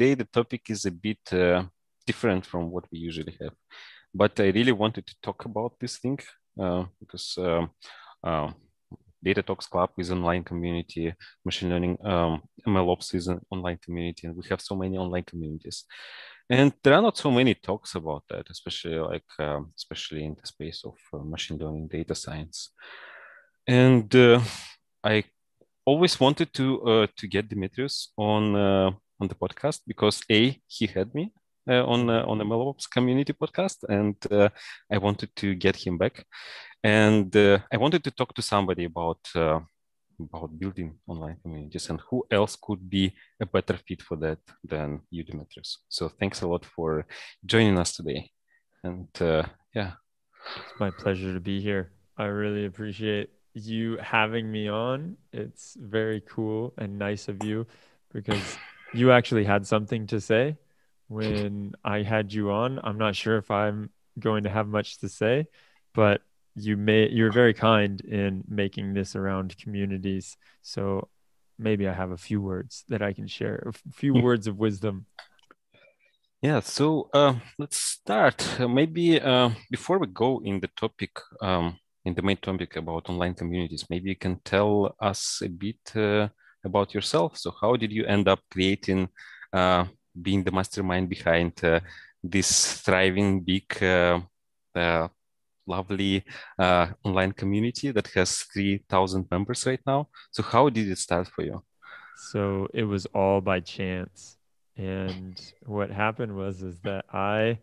today the topic is a bit uh, different from what we usually have, but I really wanted to talk about this thing uh, because uh, Data Talks Club is online community, machine learning, um, MLOps is an online community, and we have so many online communities. And there are not so many talks about that, especially like um, especially in the space of uh, machine learning, data science. And uh, I always wanted to uh, to get Demetrios on uh, on the podcast because a he had me uh, on uh, on the MLOps community podcast, and I wanted to get him back, and I wanted to talk to somebody about about building online communities and who else could be a better fit for that than you, Demetrios. So thanks a lot for joining us today. And uh, yeah. It's my pleasure to be here. I really appreciate you having me on. It's very cool and nice of you because you actually had something to say when I had you on. I'm not sure if I'm going to have much to say, but you may you're very kind in making this around communities so maybe i have a few words that i can share a few hmm. words of wisdom yeah so uh, let's start uh, maybe uh, before we go in the topic um, in the main topic about online communities maybe you can tell us a bit uh, about yourself. So how did you end up creating uh, being the mastermind behind uh, this thriving big lovely uh, online community that has 3000 members right now? So how did it start for you? So it was all by chance. And what happened was is that i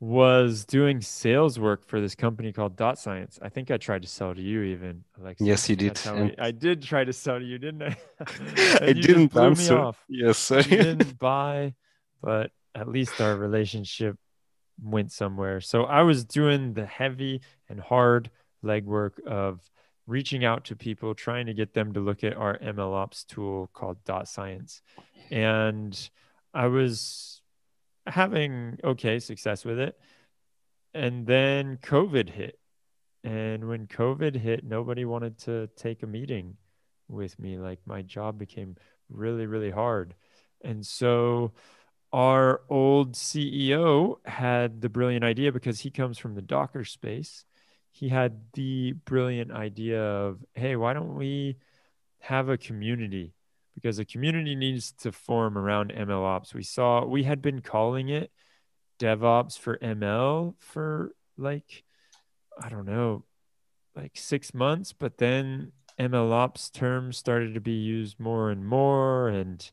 was doing sales work for this company called dot science i think i tried to sell to you even like yes you did we, i did try to sell to you didn't i i didn't answer yes sir. didn't buy but at least our relationship went somewhere. So I was doing the heavy and hard legwork of reaching out to people, trying to get them to look at our MLOps tool called Dot Science. And I was having okay success with it. And then COVID hit. And when COVID hit, nobody wanted to take a meeting with me. Like my job became really, really hard. And so our old CEO had the brilliant idea because he comes from the Docker space. He had the brilliant idea of, hey, why don't we have a community? Because a community needs to form around ML ops. We saw we had been calling it DevOps for ML for like, I don't know, like six months, but then ML ops terms started to be used more and more. And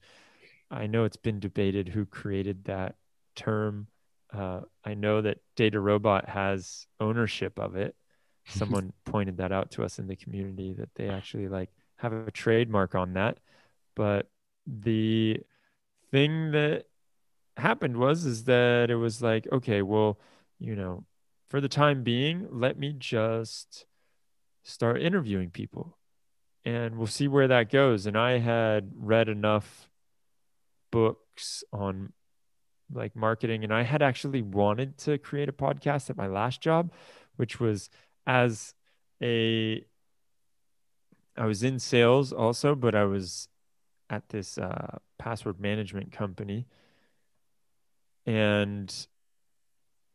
I know it's been debated who created that term. Uh, I know that DataRobot has ownership of it. Someone pointed that out to us in the community that they actually like have a trademark on that. But the thing that happened was is that it was like, okay, well, you know, for the time being, let me just start interviewing people and we'll see where that goes. And I had read enough books on like marketing and I had actually wanted to create a podcast at my last job which was as a I was in sales also but I was at this uh, password management company and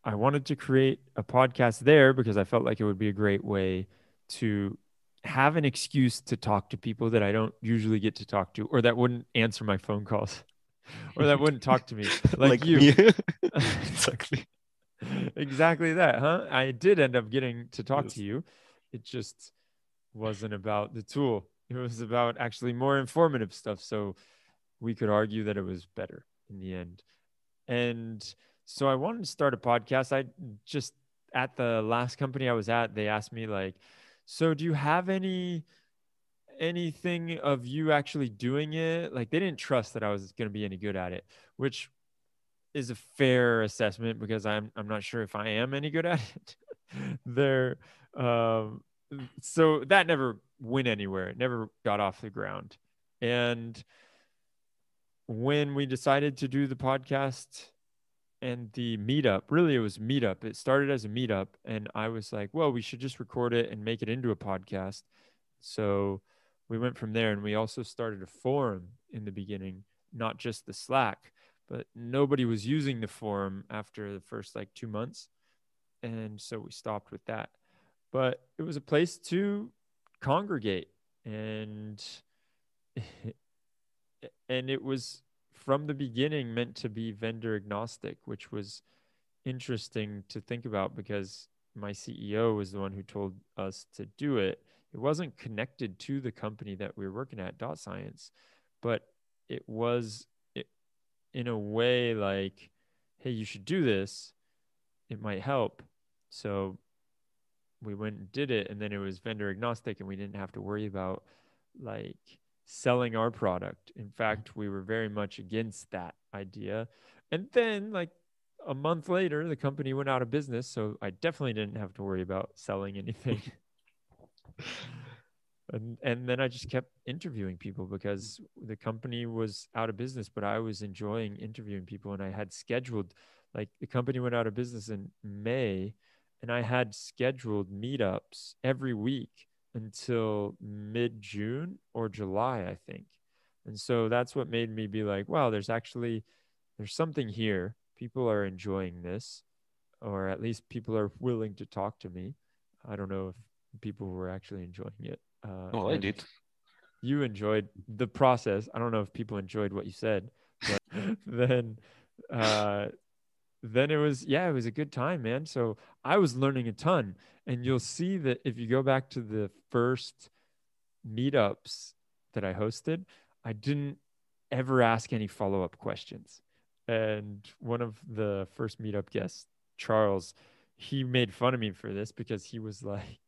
I wanted to create a podcast there because I felt like it would be a great way to have an excuse to talk to people that I don't usually get to talk to or that wouldn't answer my phone calls. or that wouldn't talk to me like, like you. exactly. exactly that, huh? I did end up getting to talk yes. to you. It just wasn't about the tool. It was about actually more informative stuff. So we could argue that it was better in the end. And so I wanted to start a podcast. I just at the last company I was at, they asked me like, "So do you have any anything of you actually doing it. Like they didn't trust that I was going to be any good at it, which is a fair assessment because I'm I'm not sure if I am any good at it. there, um, so that never went anywhere. It never got off the ground. And when we decided to do the podcast and the meetup, really it was meetup. It started as a meetup, and I was like, well, we should just record it and make it into a podcast. So we went from there and we also started a forum in the beginning, not just the Slack, but nobody was using the forum after the first like two months. And so we stopped with that. But it was a place to congregate and and it was from the beginning meant to be vendor agnostic, which was interesting to think about because my CEO was the one who told us to do it. It wasn't connected to the company that we were working at, Dot Science, but it was it, in a way like, hey, you should do this. It might help. So we went and did it, and then it was vendor agnostic, and we didn't have to worry about like selling our product. In fact, we were very much against that idea. And then, like a month later, the company went out of business. So I definitely didn't have to worry about selling anything. and, and then I just kept interviewing people because the company was out of business, but I was enjoying interviewing people. And I had scheduled, like, the company went out of business in May, and I had scheduled meetups every week until mid June or July, I think. And so that's what made me be like, wow, there's actually there's something here. People are enjoying this, or at least people are willing to talk to me. I don't know if people were actually enjoying it. Uh, well, I did. You enjoyed the process. I don't know if people enjoyed what you said, but then uh, then it was yeah it was a good time man. So i was learning a ton and you'll see that if you go back to the first meetups that i hosted i didn't ever ask any follow-up questions. And one of the first meetup guests charles he made fun of me for this because he was like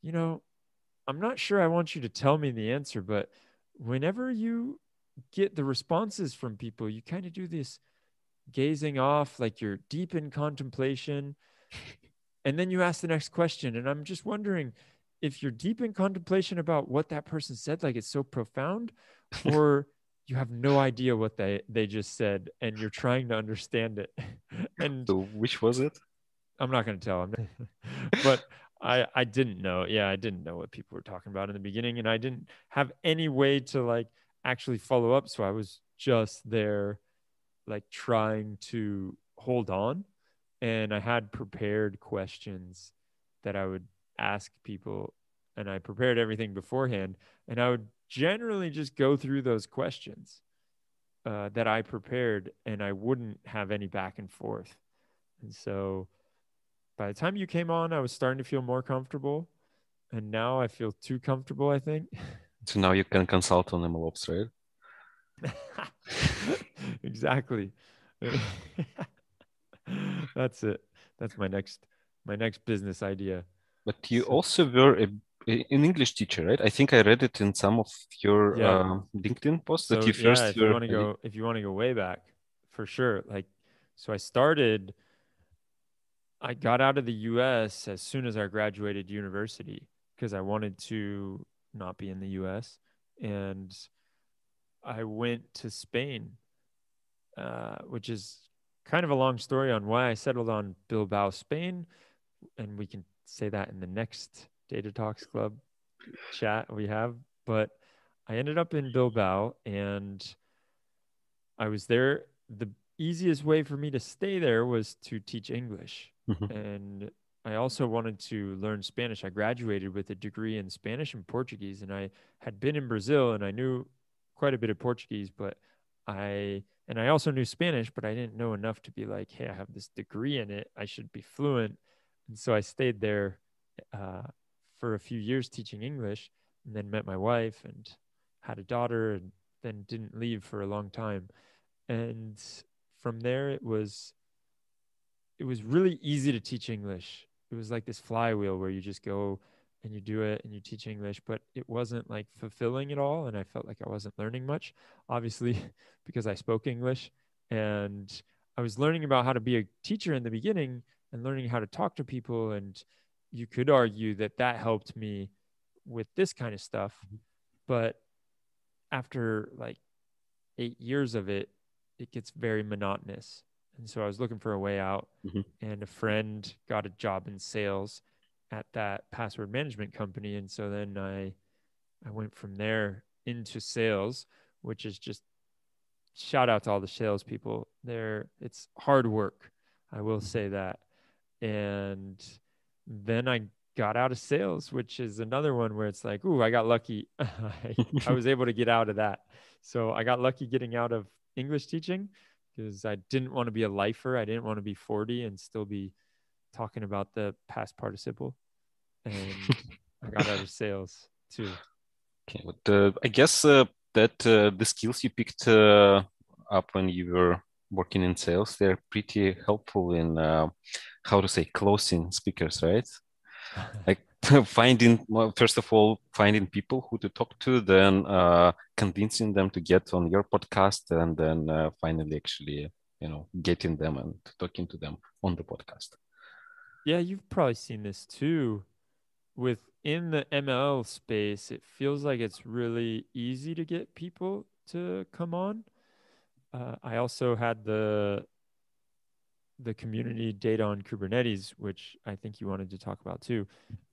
you know i'm not sure i want you to tell me the answer but whenever you get the responses from people you kind of do this gazing off like you're deep in contemplation. And then you ask the next question and i'm just wondering if you're deep in contemplation about what that person said like it's so profound or you have no idea what they they just said and you're trying to understand it. And so which was it? I'm not going to tell them but i i didn't know yeah i didn't know what people were talking about in the beginning and i didn't have any way to like actually follow up so i was just there like trying to hold on and I had prepared questions that I would ask people and I prepared everything beforehand and I would generally just go through those questions uh, that I prepared and I wouldn't have any back and forth. And so by the time you came on, I was starting to feel more comfortable. And now I feel too comfortable, I think. So now you can consult on MLOps, right? exactly. That's it. That's my next my next business idea. But you so, also were a, an English teacher, right? I think I read it in some of your yeah. uh, LinkedIn posts so, that you first. Yeah, if you want to go, if you want to go way back, for sure. Like, so I started. I got out of the U.S. as soon as I graduated university because I wanted to not be in the U.S. and I went to Spain, uh, which is kind of a long story on why I settled on Bilbao, Spain. And we can say that in the next Data Talks Club chat we have. But I ended up in Bilbao and I was there. The easiest way for me to stay there was to teach English. Mm-hmm. And I also wanted to learn Spanish. I graduated with a degree in Spanish and Portuguese, and I had been in Brazil and I knew quite a bit of Portuguese, but I and I also knew Spanish, but I didn't know enough to be like, hey, I have this degree in it. I should be fluent. And so I stayed there uh, for a few years teaching English, and then met my wife and had a daughter, and then didn't leave for a long time. And from there, it was it was really easy to teach English. It was like this flywheel where you just go and you do it and you teach English, but it wasn't like fulfilling at all. And I felt like I wasn't learning much, obviously, because I spoke English. And I was learning about how to be a teacher in the beginning and learning how to talk to people. And you could argue that that helped me with this kind of stuff. Mm-hmm. But after like eight years of it, it gets very monotonous. And so I was looking for a way out, mm-hmm. and a friend got a job in sales at that password management company and so then i i went from there into sales which is just shout out to all the salespeople. They're it's hard work. I will mm-hmm. say that. And then I got out of sales, which is another one where it's like, ooh, I got lucky. I, I was able to get out of that. So I got lucky getting out of English teaching because I didn't want to be a lifer. I didn't want to be 40 and still be talking about the past participle. And I got out of sales too. Okay, but uh, I guess uh, that uh, the skills you picked uh, up when you were working in sales, they're pretty helpful in uh, how to say closing speakers, right? like finding well, first of all finding people who to talk to then uh, convincing them to get on your podcast and then uh, finally actually you know getting them and talking to them on the podcast yeah you've probably seen this too within the ml space it feels like it's really easy to get people to come on uh, i also had the the community data on Kubernetes, which I think you wanted to talk about too.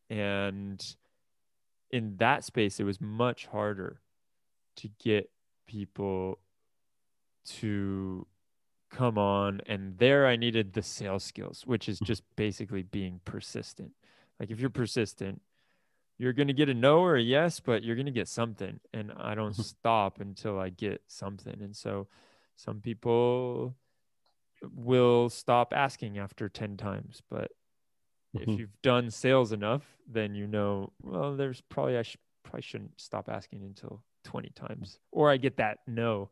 And in that space, it was much harder to get people to come on. And there I needed the sales skills, which is just basically being persistent. Like if you're persistent, you're going to get a no or a yes, but you're going to get something. And I don't stop until I get something. And so some people will stop asking after 10 times but mm-hmm. if you've done sales enough then you know well there's probably i sh- probably shouldn't stop asking until 20 times or i get that no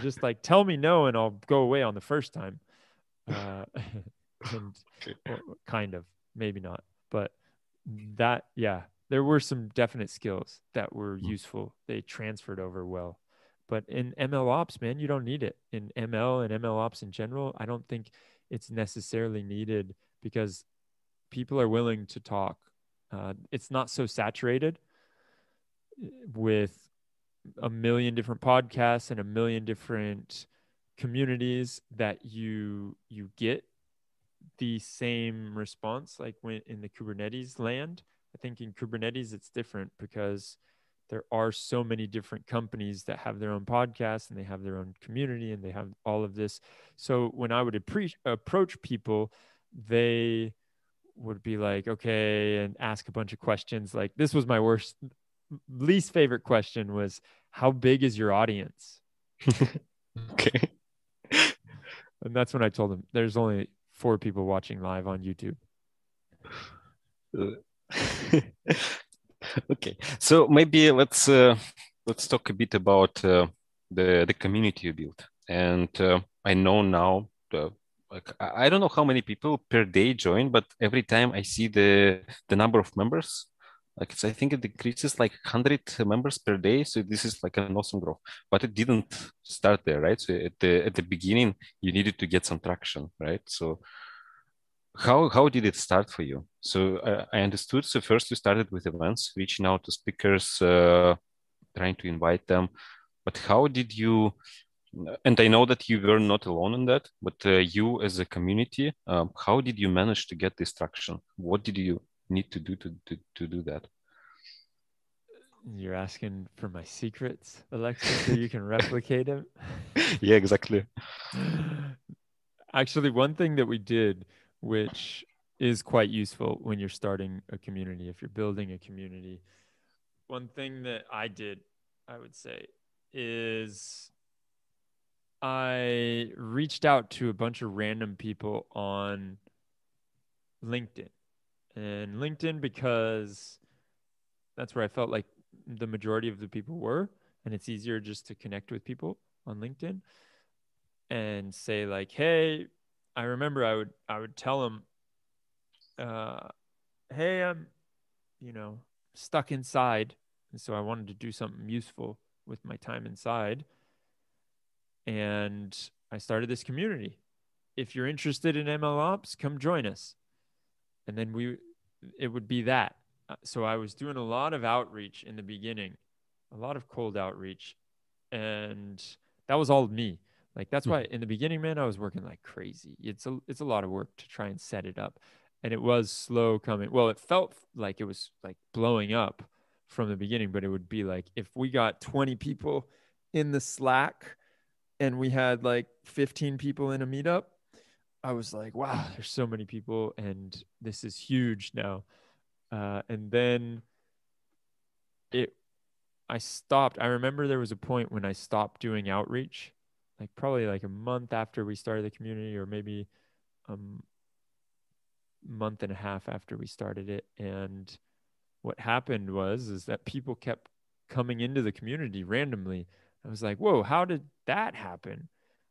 just like tell me no and i'll go away on the first time uh, and kind of maybe not but that yeah there were some definite skills that were mm. useful they transferred over well but in ML ops, man, you don't need it. In ML and ML ops in general, I don't think it's necessarily needed because people are willing to talk. Uh, it's not so saturated eh, with a million different podcasts and a million different communities that you you get the same response like when in the Kubernetes land. I think in Kubernetes it's different because there are so many different companies that have their own podcasts and they have their own community and they have all of this. So when I would appre- approach people, they would be like, okay, and ask a bunch of questions. Like this was my worst, least favorite question was, how big is your audience? okay. And that's when I told them there's only four people watching live on YouTube. okay, so maybe let's uh, let's talk a bit about uh, the the community you built. And uh, I know now the like I don't know how many people per day join, but every time I see the the number of members, like I think it decreases like 100 members per day. So this is like an awesome growth. But it didn't start there, right? So at the at the beginning, you needed to get some traction, right? So how how did it start for you? So uh, I understood. So first you started with events, reaching out to speakers, uh, trying to invite them. But how did you? And I know that you were not alone in that, but uh, you as a community, um, how did you manage to get this traction? What did you need to do to to, to do that? You're asking for my secrets, Alexey, so you can replicate them. yeah, exactly. Actually, one thing that we did which is quite useful when you're starting a community, if you're building a community. One thing that I did, I would say, is I reached out to a bunch of random people on LinkedIn. And LinkedIn, because that's where I felt like the majority of the people were. And it's easier just to connect with people on LinkedIn and say, like, hey, I remember I would I would tell him, uh, "Hey, I'm, you know, stuck inside, and so I wanted to do something useful with my time inside, and I started this community. If you're interested in ML ops, come join us." And then we, it would be that. Uh, so I was doing a lot of outreach in the beginning, a lot of cold outreach, and that was all me like that's hmm. why in the beginning, man, I was working like crazy. It's a it's a lot of work to try and set it up. And it was slow coming. Well, it felt like it was like blowing up from the beginning, but it would be like if we got 20 people in the Slack and we had like 15 people in a meetup. I was like, wow, there's so many people, and this is huge now. Uh, and then it, I stopped. I remember there was a point when I stopped doing outreach, like probably like a month after we started the community, or maybe a month and a half after we started it. And what happened was is that people kept coming into the community randomly. I was like, whoa, how did that happen?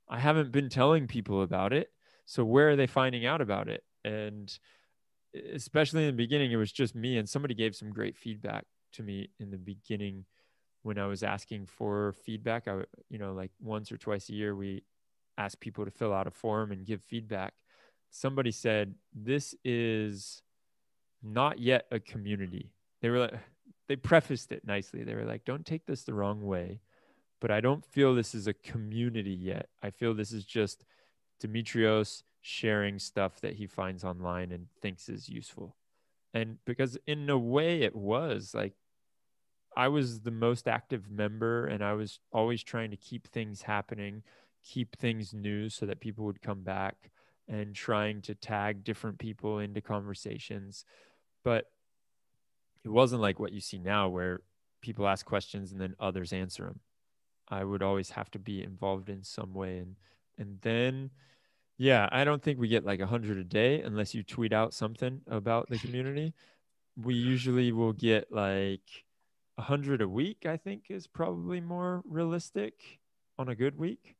I haven't been telling people about it. So where are they finding out about it? And especially in the beginning, it was just me. And somebody gave some great feedback to me in the beginning when I was asking for feedback. I, you know, like once or twice a year, we ask people to fill out a form and give feedback. Somebody said, This is not yet a community. They were like, they prefaced it nicely. They were like, Don't take this the wrong way, but I don't feel this is a community yet. I feel this is just Demetrios sharing stuff that he finds online and thinks is useful. And because in a way it was like I was the most active member and I was always trying to keep things happening, keep things new so that people would come back and trying to tag different people into conversations. But it wasn't like what you see now where people ask questions and then others answer them. I would always have to be involved in some way and and then yeah, I don't think we get like a hundred a day unless you tweet out something about the community. We usually will get like a hundred a week, I think is probably more realistic on a good week.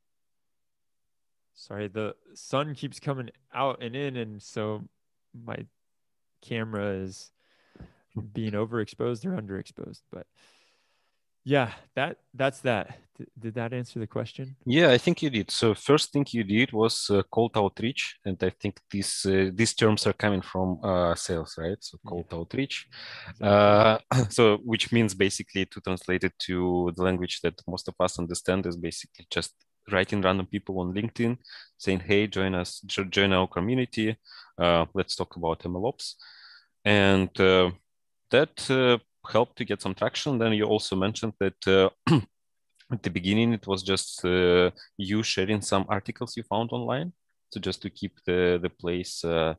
Sorry, the sun keeps coming out and in, and so my camera is being overexposed or underexposed. But yeah, that that's that. D- did that answer the question? Yeah, I think you did. So first thing you did was uh, cold outreach, and I think these uh, these terms are coming from uh, sales, right? So cold yeah. outreach, exactly. Uh, so which means basically to translate it to the language that most of us understand is basically just writing random people on LinkedIn, saying, "Hey, join us, join our community. Uh, let's talk about MLOps," and uh, that helped to get some traction. Then you also mentioned that uh, at the beginning it was just uh, you sharing some articles you found online, so just to keep the the place, uh,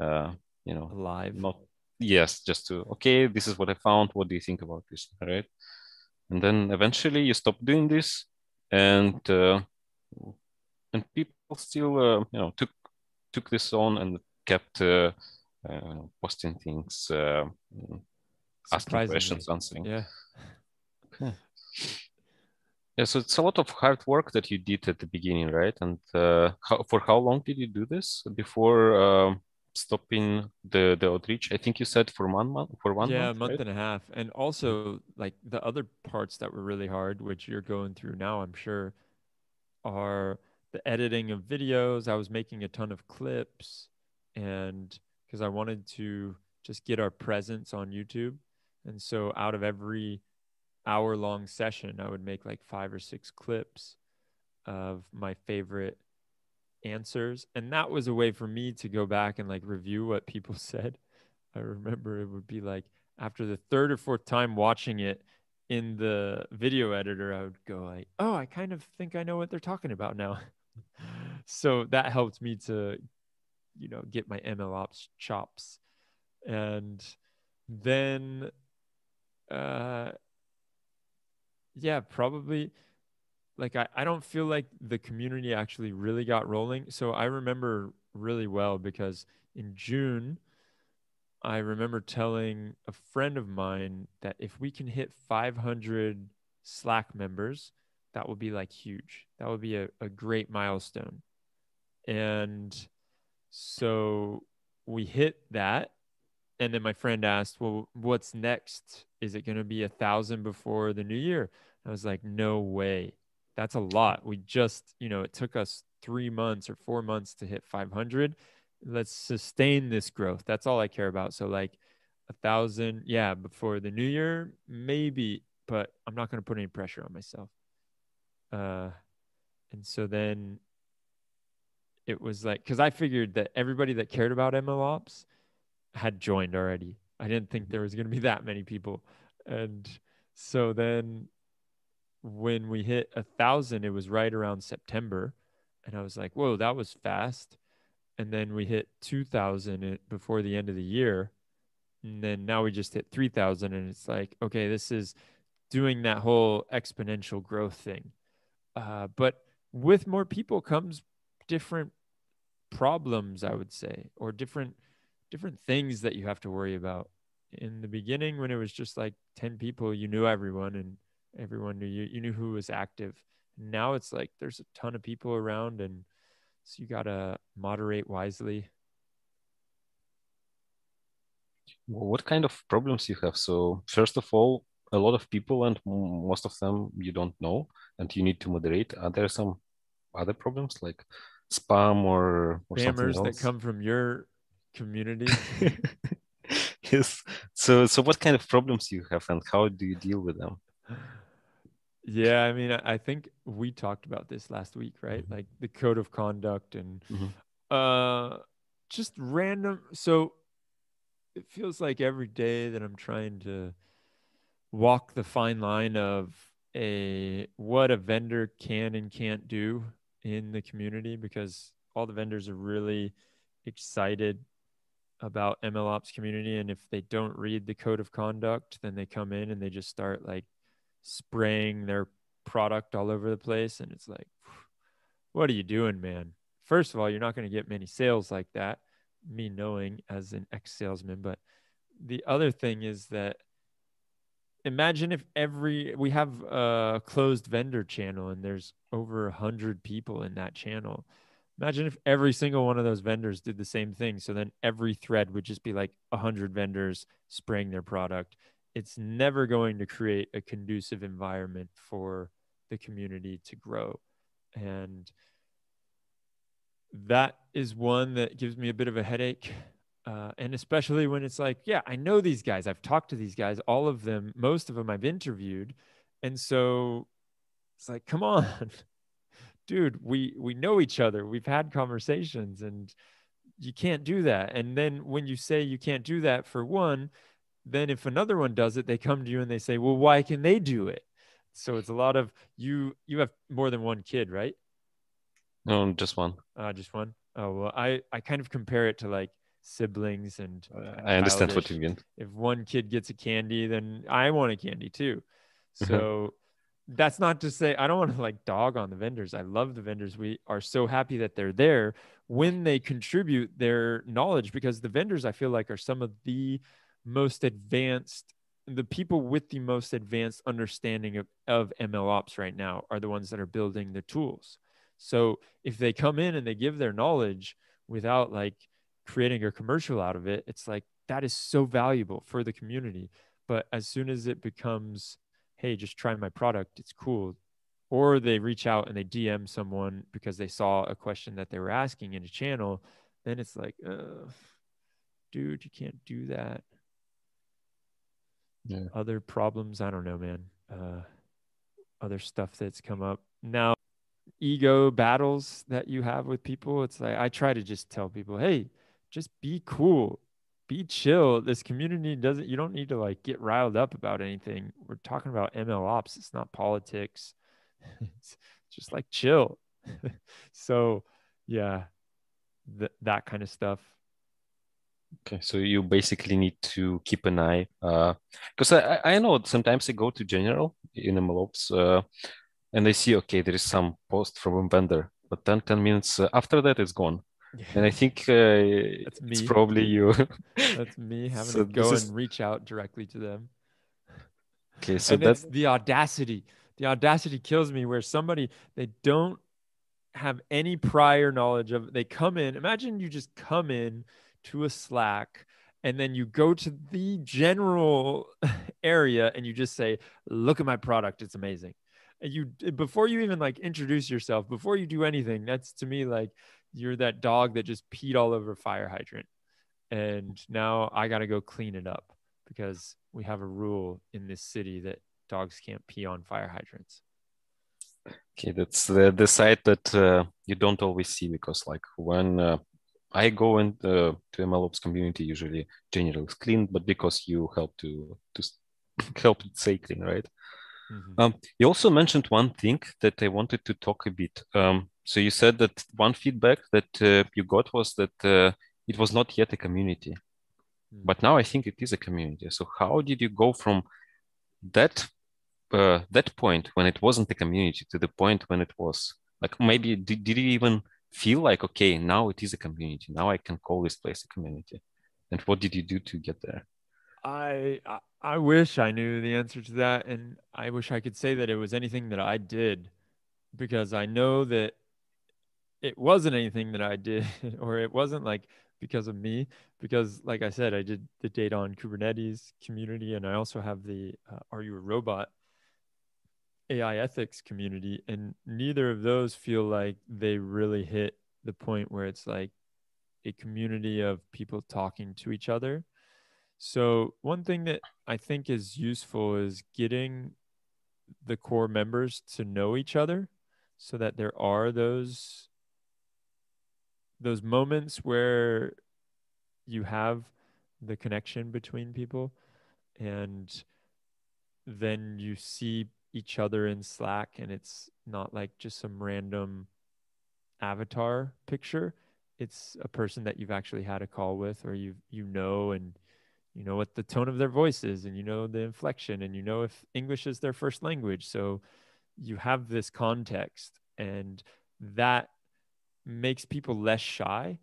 uh, you know, alive. Not yes, just to okay, this is what I found. What do you think about this? All right, and then eventually you stopped doing this, and uh, and people still uh, you know took took this on and kept uh, uh, posting things uh, asking questions, answering. Yeah. Yeah, so it's a lot of hard work that you did at the beginning, right? And uh, how, for how long did you do this before uh, stopping the the outreach? I think you said for one month, for one yeah, month, a month right? and a half. And also, like the other parts that were really hard, which you're going through now, I'm sure, are the editing of videos. I was making a ton of clips, and because I wanted to just get our presence on YouTube and so out of every hour long session, I would make like five or six clips of my favorite answers. And that was a way for me to go back and like review what people said. I remember it would be like after the third or fourth time watching it in the video editor, I would go like, oh, I kind of think I know what they're talking about now. so that helped me to, you know, get my MLOps chops. And then uh yeah probably like I, I don't feel like the community actually really got rolling. So i remember really well because in june i remember telling a friend of mine that if we can hit 500 slack members that would be like huge. That would be a, a great milestone. And so we hit that and then my friend asked, "Well, what's next? Is it going to be a thousand before the new year?" I was like, "No way. That's a lot. We just, you know, it took us three months or four months to hit 500. Let's sustain this growth. That's all I care about. So like a thousand, yeah, before the new year, maybe, but I'm not going to put any pressure on myself." Uh, and so then it was like, because I figured that everybody that cared about MLOps had joined already. I didn't think there was going to be that many people. And so then when we hit a thousand, it was right around September. And I was like, whoa, that was fast. And then we hit 2000 before the end of the year. And then now we just hit 3000. And it's like, okay, this is doing that whole exponential growth thing. Uh, but with more people comes different problems, I would say, or different different things that you have to worry about. In the beginning, when it was just like 10 people, you knew everyone and everyone knew you, you knew who was active. Now it's like there's a ton of people around, and so you got to moderate wisely. What kind of problems you have? So, first of all, a lot of people, and most of them you don't know, and you need to moderate. Are there some other problems like spam or, or spammers that come from your community? yes. So, so what kind of problems you have, and how do you deal with them? Yeah, I mean, I think we talked about this last week, right? Mm-hmm. Like the code of conduct and mm-hmm. uh just random so it feels like every day that I'm trying to walk the fine line of a what a vendor can and can't do in the community because all the vendors are really excited about MLOps community and if they don't read the code of conduct then they come in and they just start like spraying their product all over the place and it's like what are you doing man? First of all you're not going to get many sales like that me knowing as an ex salesman but the other thing is that imagine if every we have a closed vendor channel and there's over a hundred people in that channel imagine if every single one of those vendors did the same thing so then every thread would just be like a hundred vendors spraying their product it's never going to create a conducive environment for the community to grow. And that is one that gives me a bit of a headache. Uh, and especially when it's like, yeah, I know these guys. I've talked to these guys, all of them, most of them I've interviewed. And so it's like, come on, dude, we, we know each other. We've had conversations and you can't do that. And then when you say you can't do that for one, then if another one does it, they come to you and they say, well, why can they do it? So it's a lot of you, you have more than one kid, right? No, just one. Uh, just one. Oh, well, I, I kind of compare it to like siblings and uh, I understand what you mean. If one kid gets a candy, then I want a candy too. So that's not to say I don't want to like dog on the vendors. I love the vendors. We are so happy that they're there when they contribute their knowledge because the vendors I feel like are some of the most advanced the people with the most advanced understanding of, of ML ops right now are the ones that are building the tools. So if they come in and they give their knowledge without like creating a commercial out of it, it's like that is so valuable for the community. But as soon as it becomes, hey, just try my product, it's cool. Or they reach out and they DM someone because they saw a question that they were asking in a channel, then it's like, dude, you can't do that yeah. other problems. I don't know, man. Uh, other stuff that's come up now. Ego battles that you have with people. It's like I try to just tell people, hey, just be cool, be chill. This community doesn't. You don't need to like get riled up about anything. We're talking about ML ops. It's not politics. it's just like chill. so, yeah, th- that kind of stuff. Okay, so you basically need to keep an eye, because uh, I, I know sometimes I go to general in MLOps, uh, and I see okay there is some post from a vendor, but then ten minutes uh, after that it's gone, yeah. and I think uh, That's me. it's probably you. That's me having so to go is... and reach out directly to them. Okay, so and that's the audacity. The audacity kills me where somebody they don't have any prior knowledge of. They come in. Imagine you just come in to a Slack and then you go to the general area and you just say, "Look at my product, it's amazing." And you before you even like introduce yourself, before you do anything, that's to me like you're that dog that just peed all over a fire hydrant. And now I got to go clean it up because we have a rule in this city that dogs can't pee on fire hydrants. Okay, that's the the side that uh, you don't always see because like when uh, I go into to MLOps community usually general is clean, but because you help to to help it stay clean, right? Mm-hmm. Um, you also mentioned one thing that I wanted to talk a bit. Um, so you said that one feedback that uh, you got was that uh, it was not yet a community, mm-hmm. but now I think it is a community. So how did you go from that uh, that point when it wasn't a community to the point when it was? Like maybe did, did you even feel like okay now it is a community now I can call this place a community? And what did you do to get there? I I wish I knew the answer to that, and I wish I could say that it was anything that I did, because I know that it wasn't anything that I did, or it wasn't like because of me. Because, like I said, I did the data on Kubernetes community, and I also have the uh, Are You a Robot AI ethics community, and neither of those feel like they really hit the point where it's like a community of people talking to each other so, one thing that I think is useful is getting the core members to know each other so that there are those those moments where you have the connection between people and then you see each other in Slack and it's not like just some random avatar picture. It's a person that you've actually had a call with or you you know and you know what the tone of their voice is and you know the inflection and you know if english is their first language so you have this context and that makes people less shy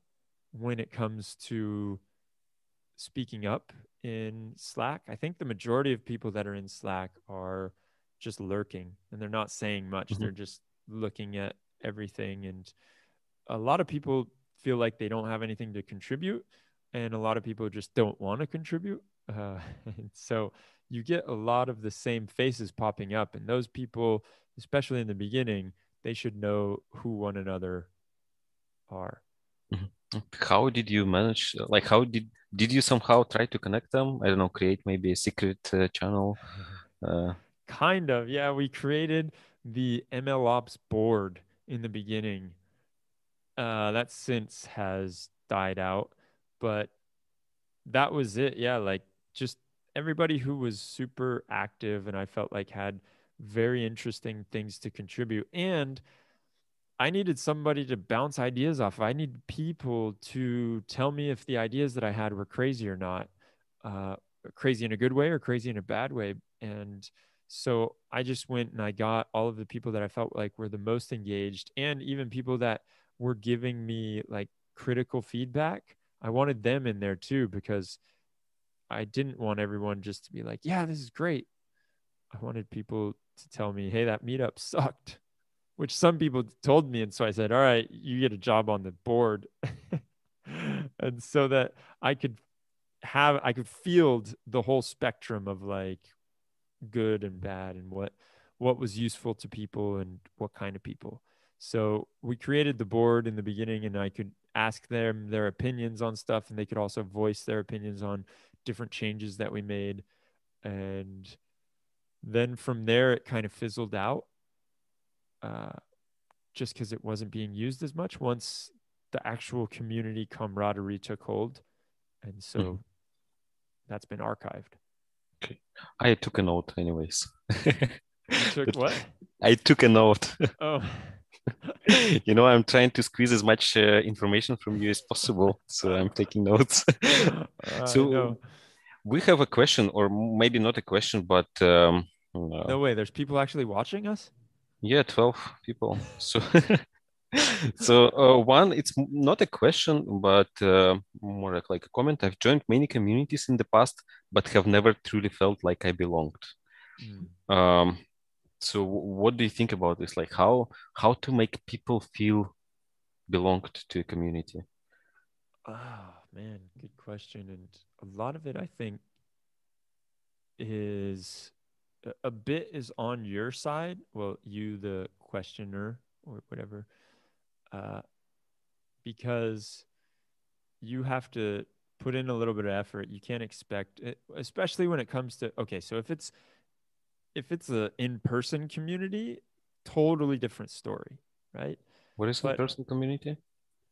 when it comes to speaking up in slack i think the majority of people that are in slack are just lurking and they're not saying much mm-hmm. they're just looking at everything and a lot of people feel like they don't have anything to contribute and a lot of people just don't want to contribute. Uh, and so you get a lot of the same faces popping up, and those people, especially in the beginning, they should know who one another are. Mm-hmm. How did you manage? Like, how did did you somehow try to connect them? I don't know, create maybe a secret uh, channel. Uh... Kind of, yeah. We created the ML Ops board in the beginning. Uh, that since has died out but that was it. Yeah, like just everybody who was super active and I felt like had very interesting things to contribute. And I needed somebody to bounce ideas off. I need people to tell me if the ideas that I had were crazy or not, uh, crazy in a good way or crazy in a bad way. And so I just went and I got all of the people that I felt like were the most engaged and even people that were giving me like critical feedback I wanted them in there too because I didn't want everyone just to be like, yeah, this is great. I wanted people to tell me, hey, that meetup sucked, which some people told me. And so I said, all right, you get a job on the board. and so that I could have, I could field the whole spectrum of like good and bad and what, what was useful to people and what kind of people. So we created the board in the beginning and I could ask them their opinions on stuff and they could also voice their opinions on different changes that we made and then from there it kind of fizzled out uh, just because it wasn't being used as much once the actual community camaraderie took hold and so mm-hmm. that's been archived okay i took a note anyways took what i took a note oh you know, I'm trying to squeeze as much uh, information from you as possible. So I'm taking notes. uh, so we have a question, or maybe not a question, but um, uh, no way. There's people actually watching us. Yeah, twelve people. So. so uh, one it's not a question but uh, more like, like a comment i've joined many communities in the past but have never truly felt like i belonged mm. um, so what do you think about this like how how to make people feel belonged to a community oh man good question and a lot of it i think is a bit is on your side well you the questioner or whatever uh, because you have to put in a little bit of effort you can't expect it, especially when it comes to okay so if it's if it's an in-person community, totally different story, right? What is in-person community?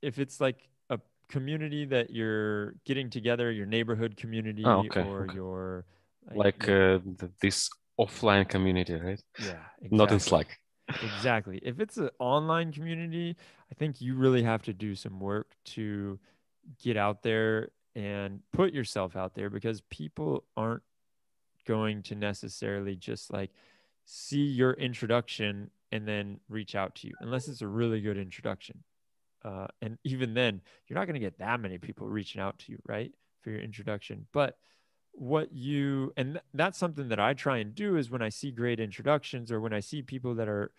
If it's like a community that you're getting together, your neighborhood community, oh, okay, or okay. your like, like uh, this offline community, right? Yeah, Not in Slack. exactly. If it's an online community, I think you really have to do some work to get out there and put yourself out there because people aren't going to necessarily just like see your introduction and then reach out to you unless it's a really good introduction. Uh, and even then, you're not going to get that many people reaching out to you, right, for your introduction. But what you and that's something that I try and do is when I see great introductions or when I see people that are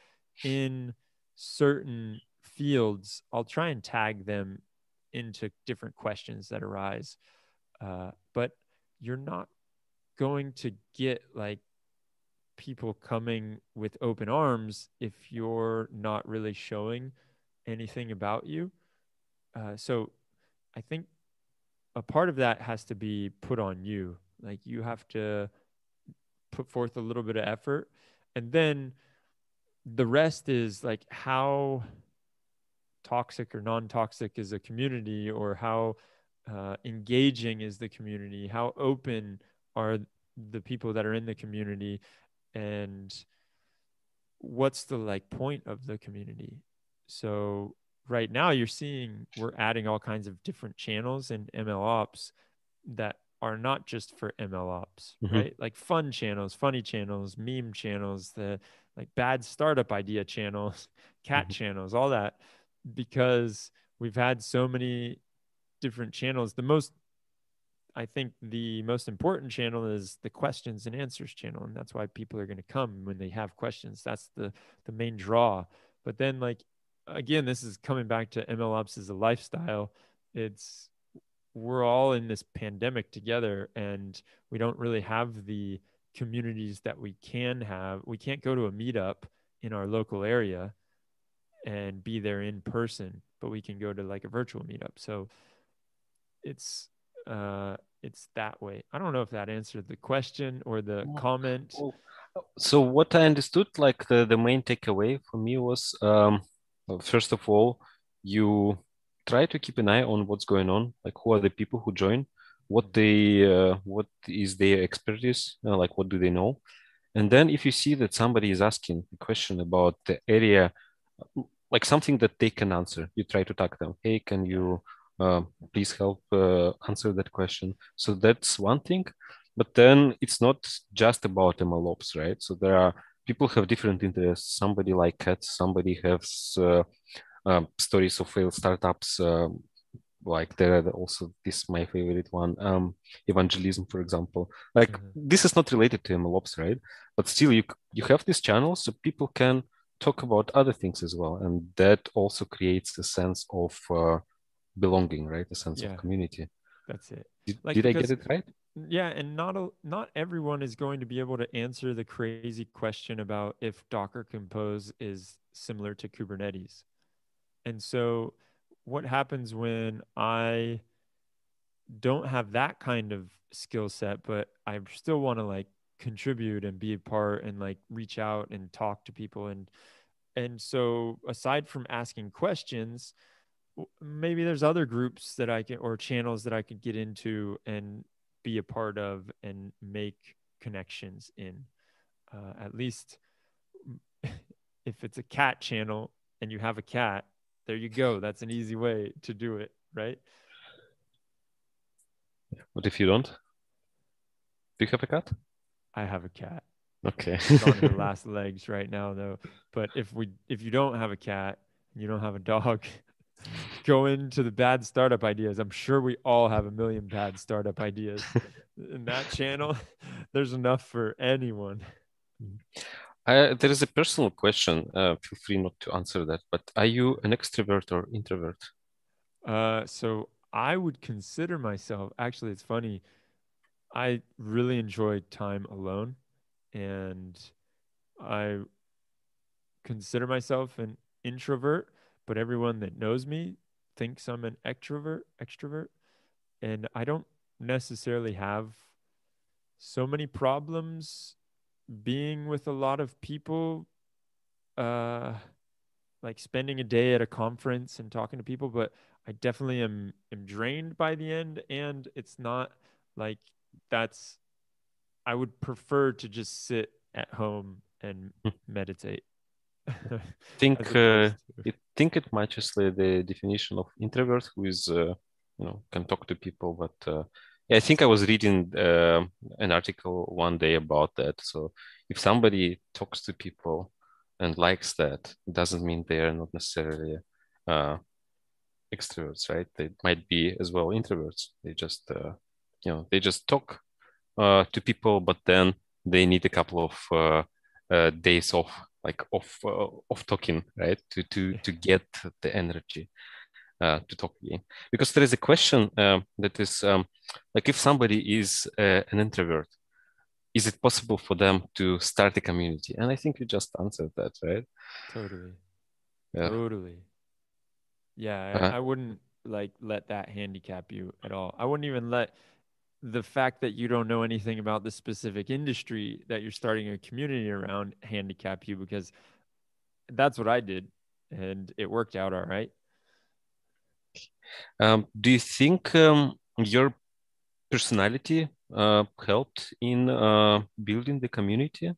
in certain fields, I'll try and tag them into different questions that arise. Uh, but you're not going to get like people coming with open arms if you're not really showing anything about you. Uh, so I think a part of that has to be put on you. Like you have to put forth a little bit of effort. And then the rest is like how toxic or non toxic is a community or how uh, engaging is the community, how open are the people that are in the community? And what's the like point of the community? So right now you're seeing we're adding all kinds of different channels and ml ops that are not just for ml ops mm-hmm. right like fun channels funny channels meme channels the like bad startup idea channels cat mm-hmm. channels all that because we've had so many different channels the most I think the most important channel is the questions and answers channel, and that's why people are going to come when they have questions. That's the the main draw. But then, like again, this is coming back to ML Ops as a lifestyle. It's we're all in this pandemic together, and we don't really have the communities that we can have. We can't go to a meetup in our local area and be there in person, but we can go to like a virtual meetup. So it's uh, it's that way. I don't know if that answered the question or the comment. So what I understood, like the, the main takeaway for me was, um, first of all, you try to keep an eye on what's going on, like who are the people who join, what they, uh, what is their expertise, uh, like what do they know, and then if you see that somebody is asking a question about the area, like something that they can answer, you try to tag them. Hey, can you uh, please help uh, answer that question. So that's one thing. But then it's not just about MLOps, right? So there are people have different interests. Somebody like cats somebody has uh, um, stories of failed startups. Um, like there are also this my favorite one um, evangelism for example like mm-hmm. this is not related to mlops right but still you you have this channel so people can talk about other things as well and that also creates a sense of uh, belonging, right? A sense yeah, of community. That's it. Did, like, did I get it right? Yeah, and not a, not everyone is going to be able to answer the crazy question about if Docker Compose is similar to Kubernetes. And so what happens when I don't have that kind of skill set, but I still want to like contribute and be a part and like reach out and talk to people and and so aside from asking questions, maybe there's other groups that I can or channels that I could get into and be a part of and make connections in. Uh, at least if it's a cat channel and you have a cat, there you go. That's an easy way to do it, right? What if you don't? Do you have a cat? I have a cat. Okay. on the last legs right now, though. But if we if you don't have a cat, you don't have a dog, go into the bad startup ideas. I'm sure we all have a million bad startup ideas. In that channel, there's enough for anyone. Mm-hmm. Uh, there is a personal question. Uh, feel free not to answer that. But are you an extrovert or introvert? Uh, so I would consider myself. Actually, it's funny. I really enjoy time alone, and I consider myself an introvert but everyone that knows me thinks I'm an extrovert, extrovert, and I don't necessarily have so many problems being with a lot of people uh like spending a day at a conference and talking to people but i definitely am am drained by the end and it's not like that's i would prefer to just sit at home and Hmm. meditate. think uh, I think it matches the, the definition of introvert who is uh, you know can talk to people but uh, I think I was reading uh, an article one day about that. So if somebody talks to people and likes that it doesn't mean they are not necessarily uh, extroverts right? They might be as well introverts. They just uh, you know they just talk uh, to people but then they need a couple of uh, uh, days off like off uh, off talking right? To to to get the energy uh, to talk again because there is a question um, that is um, like if somebody is uh, an introvert is it possible for them to start a community and i think you just answered that right Totally. Yeah. Totally. Yeah, I, Uh-huh. I wouldn't like let that handicap you at all. I wouldn't even let the fact that you don't know anything about the specific industry that you're starting a community around handicap you because that's what I did and it worked out all right. Um, do you think um, your personality uh, helped in uh, building the community?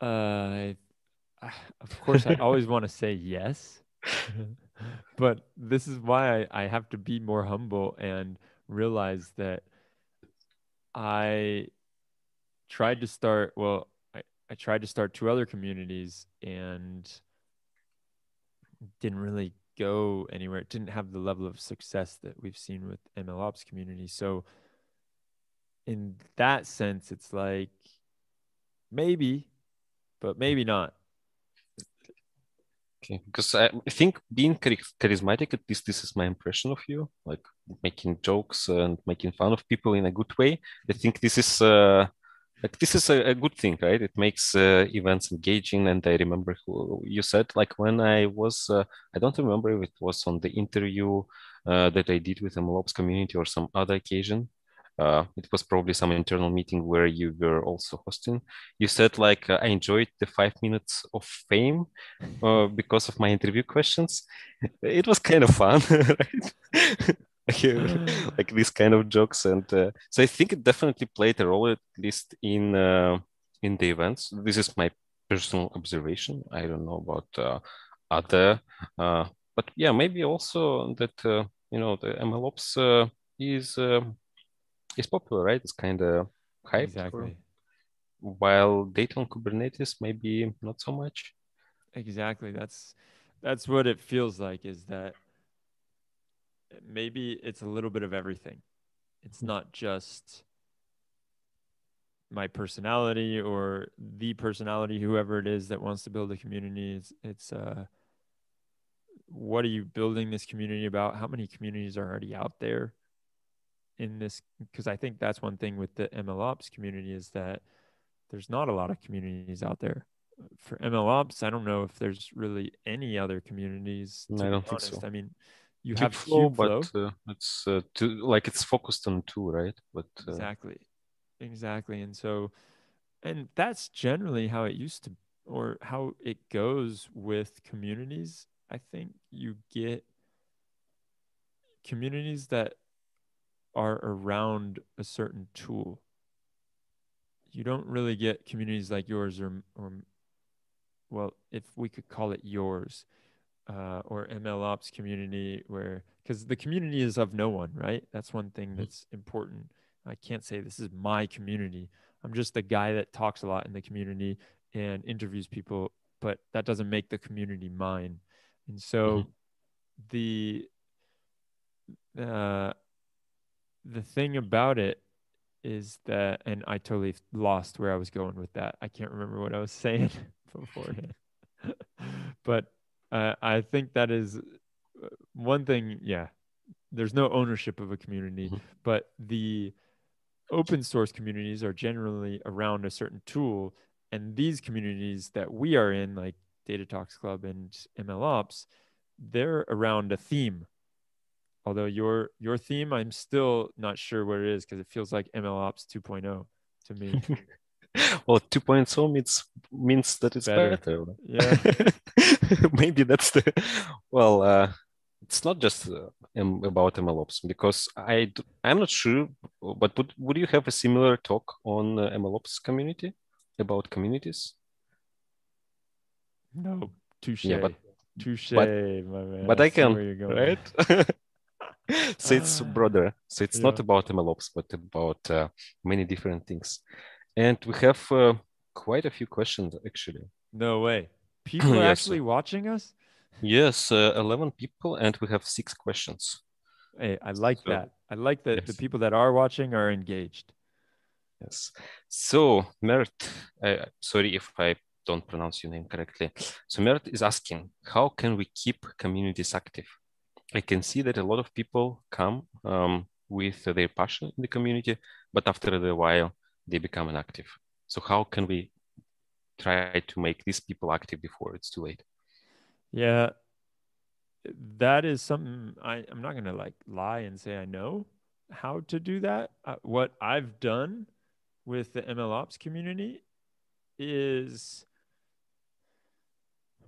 Uh, of course, I always want to say yes, but this is why I, I have to be more humble and realize that I tried to start, well, I, I tried to start two other communities and didn't really go anywhere. It didn't have the level of success that we've seen with MLOps community. So, in that sense, it's like maybe, but maybe not. Okay, because I I think being charismatic, at least this is my impression of you, like making jokes and making fun of people in a good way. I think this is uh, like this is a, a good thing, right? It makes uh, events engaging. And I remember who you said, like when I was, uh, I don't remember if it was on the interview uh, that I did with the MLOps community or some other occasion. Uh, it was probably some internal meeting where you were also hosting. You said like uh, I enjoyed the five minutes of fame uh, because of my interview questions. It was kind of fun, right? like, uh, like these kind of jokes, and uh, so I think it definitely played a role, at least in uh, in the events. This is my personal observation. I don't know about uh, other, uh, but yeah, maybe also that uh, you know the MLOps uh, is uh, is popular, right? It's kind of hyped. for- Exactly. while data on Kubernetes maybe not so much. Exactly. That's that's what it feels like is that maybe it's a little bit of everything. It's not just my personality or the personality, whoever it is that wants to build a community. It's it's uh what are you building this community about? How many communities are already out there in this? Because I think that's one thing with the MLOps community is that there's not a lot of communities out there for MLOps, I don't know if there's really any other communities. To I don't think so. I mean, you have Kubeflow. but uh, it's uh, two, like it's focused on two, right? But uh, Exactly. Exactly. And so, and that's generally how it used to, or how it goes with communities. I think you get communities that are around a certain tool. You don't really get communities like yours or, or well, if we could call it yours, uh, or MLOps community, where because the community is of no one, right? That's one thing Mhm. that's important. I can't say this is my community. I'm just the guy that talks a lot in the community and interviews people, but that doesn't make the community mine. And so Mhm. the uh, the thing about it is that, and I totally lost where I was going with that. I can't remember what I was saying beforehand, but uh, I think that is uh, one thing. Yeah, there's no ownership of a community, Mhm. but the open source communities are generally around a certain tool, and these communities that we are in, like Data Talks Club and MLOps, they're around a theme although your your theme i'm still not sure what it is because it feels like mlops 2.0 to me well, 2.0 points means means that it's Better. better. Yeah. Maybe that's the well. Uh, it's not just uh, about MLOps because I I'm not sure, but would would you have a similar talk on uh, MLOps community? about communities? No, touche. Yeah, but touche, but- my man. but I see can, where you're going. right? so it's Ah, broader. So it's not about MLOps, but about uh, many different things. And we have uh, quite a few questions actually. No way. People are Yes. actually watching us? Yes, uh, 11 people, and we have six questions. Hey, I like So, that. I like that the people that are watching are engaged. Yes. So, Mert, uh, sorry if I don't pronounce your name correctly. So, Mert is asking, how can we keep communities active? I can see that a lot of people come um, with their passion in the community, but after a while, they become inactive. So, how can we try to make these people active before it's too late? Yeah, that is something I, I'm not gonna like lie and say I know how to do that. Uh, what I've done with the MLOps community is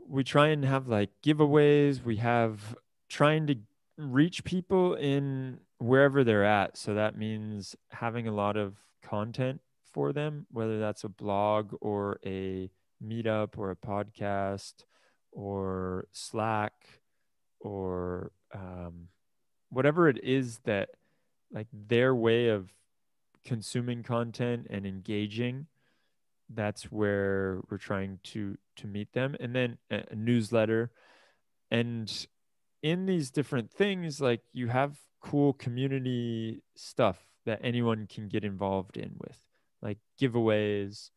we try and have like giveaways. We have trying to reach people in wherever they're at. So that means having a lot of content for them, whether that's a blog or a meetup or a podcast or Slack or um, whatever it is that like their way of consuming content and engaging that's where we're trying to to meet them. And then a, a newsletter. And in these different things like you have cool community stuff that anyone can get involved in with like giveaways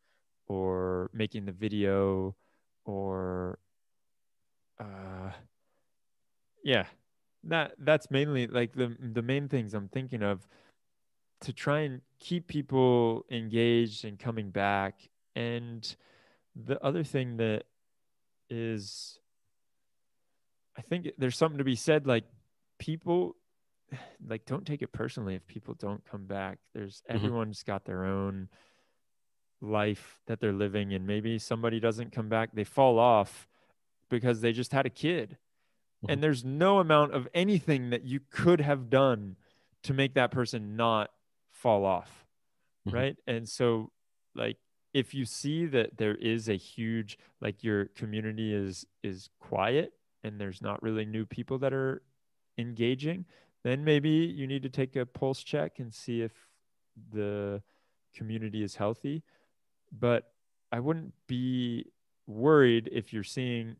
or making the video or uh yeah that that's mainly like the the main things i'm thinking of to try and keep people engaged and coming back. And the other thing that is i think there's something to be said like people like don't take it personally if people don't come back there's Mhm. everyone's got their own life that they're living and maybe somebody doesn't come back they fall off because they just had a kid Mhm. and there's no amount of anything that you could have done to make that person not fall off Mhm. right and so like if you see that there is a huge like your community is is quiet and there's not really new people that are engaging then maybe you need to take a pulse check and see if the community is healthy but i wouldn't be worried if you're seeing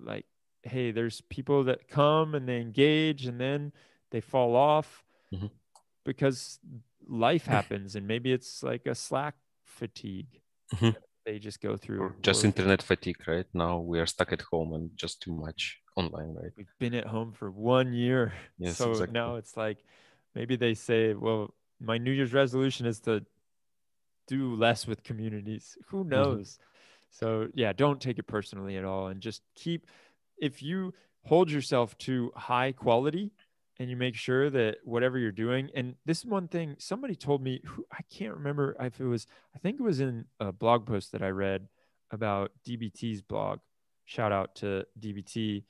like hey there's people that come and they engage and then they fall off Mhm. because life happens and maybe it's like a slack fatigue Mhm. they just go through Or just or internet fatigue, right? Now we are stuck at home and just too much online, right? we've been at home for one year Yes, so exactly. now it's like maybe they say well my new year's resolution is to do less with communities who Mm-hmm. knows so yeah don't take it personally at all and just keep if you hold yourself to high quality and you make sure that whatever you're doing and this is one thing somebody told me who i can't remember if it was i think it was in a blog post that i read about dbt's blog shout out to dbt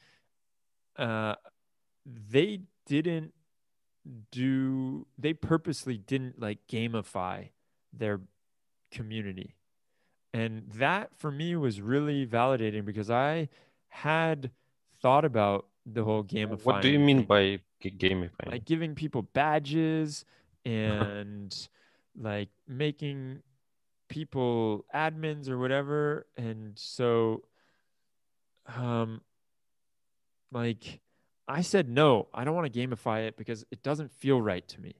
uh, they didn't do they purposely didn't like gamify their community. And that for me was really validating because i had thought about the whole gamifying What do you mean by gamifying? like giving people badges and like making people admins or whatever. And so um like I said no, I don't want to gamify it because it doesn't feel right to me.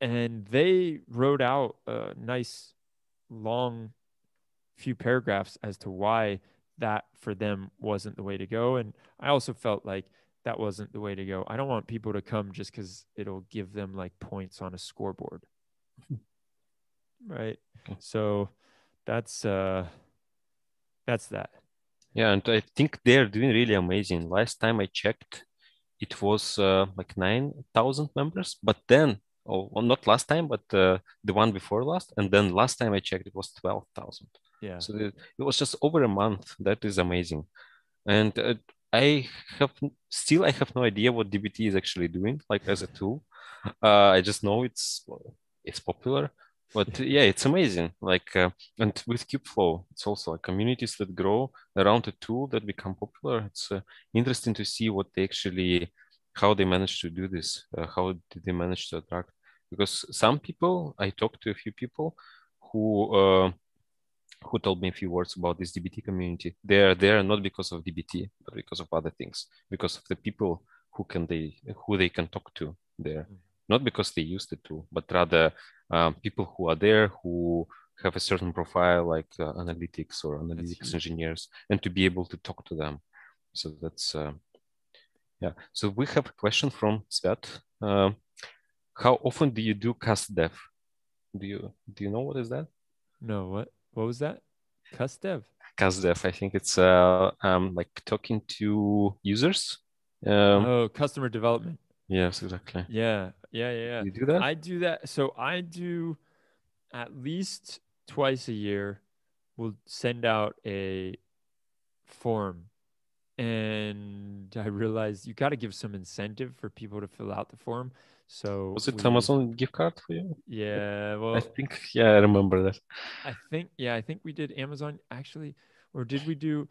And they wrote out a nice long few paragraphs as to why that for them wasn't the way to go and I also felt like that wasn't the way to go. I don't want people to come just cuz it'll give them like points on a scoreboard. Right? So that's uh that's that. Yeah, and I think they're doing really amazing. Last time I checked, it was uh, like 9,000 members, but then, oh, well, not last time, but uh, the one before last, and then last time I checked, it was 12,000. Yeah. So it, it was just over a month. That is amazing. And uh, I have still I have no idea what DBT is actually doing, like as a tool. Uh, I just know it's it's popular, but yeah, it's amazing. Like, uh, and with Kubeflow, it's also like communities that grow around a tool that become popular. It's uh, interesting to see what they actually, how they manage to do this. Uh, how did they manage to attract? Because some people, I talked to a few people who uh, who told me a few words about this DBT community. They are there not because of DBT, but because of other things, because of the people who can they who they can talk to there. Mm-hmm not because they used it to, but rather um, people who are there who have a certain profile like uh, analytics or analytics engineers and to be able to talk to them. So that's uh, yeah. So we have a question from svet. Uh, how often do you do cast dev? Do you do you know what is that? No what what was that? Cast dev? Cast dev i think it's uh um like talking to users um, oh customer development. Yes exactly. Yeah yeah, yeah, yeah. You do that? I do that. So I do at least twice a year. We'll send out a form, and I realized you got to give some incentive for people to fill out the form. So was it we, Amazon gift card for you? Yeah, well, I think yeah, I remember that. I think yeah, I think we did Amazon actually, or did we do?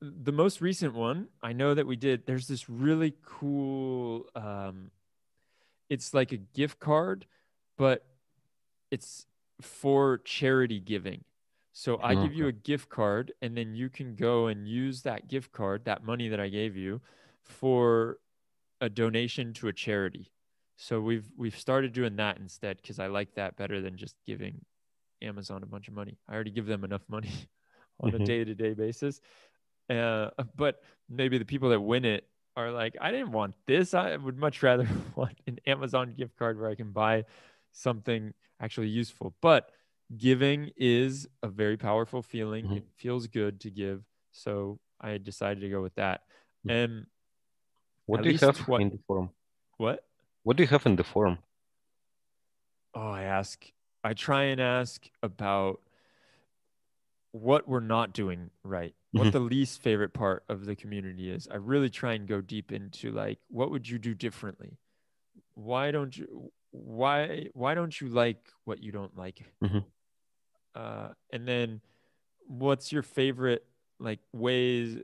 The most recent one, I know that we did. There's this really cool um, it's like a gift card, but it's for charity giving. So I give you a gift card and then you can go and use that gift card, that money that I gave you for a donation to a charity. So we've we've started doing that instead cuz I like that better than just giving Amazon a bunch of money. I already give them enough money on mm-hmm. a day-to-day basis. Uh, but maybe the people that win it are like, I didn't want this. I would much rather want an Amazon gift card where I can buy something actually useful. But giving is a very powerful feeling. Mm-hmm. It feels good to give. So I decided to go with that. Mm-hmm. And what do you have in the forum? What? What do you have in the forum? Oh, I ask, I try and ask about what we're not doing right what mm-hmm. the least favorite part of the community is. I really try and go deep into like what would you do differently? Why don't you why why don't you like what you don't like? Mm-hmm. Uh, and then what's your favorite like ways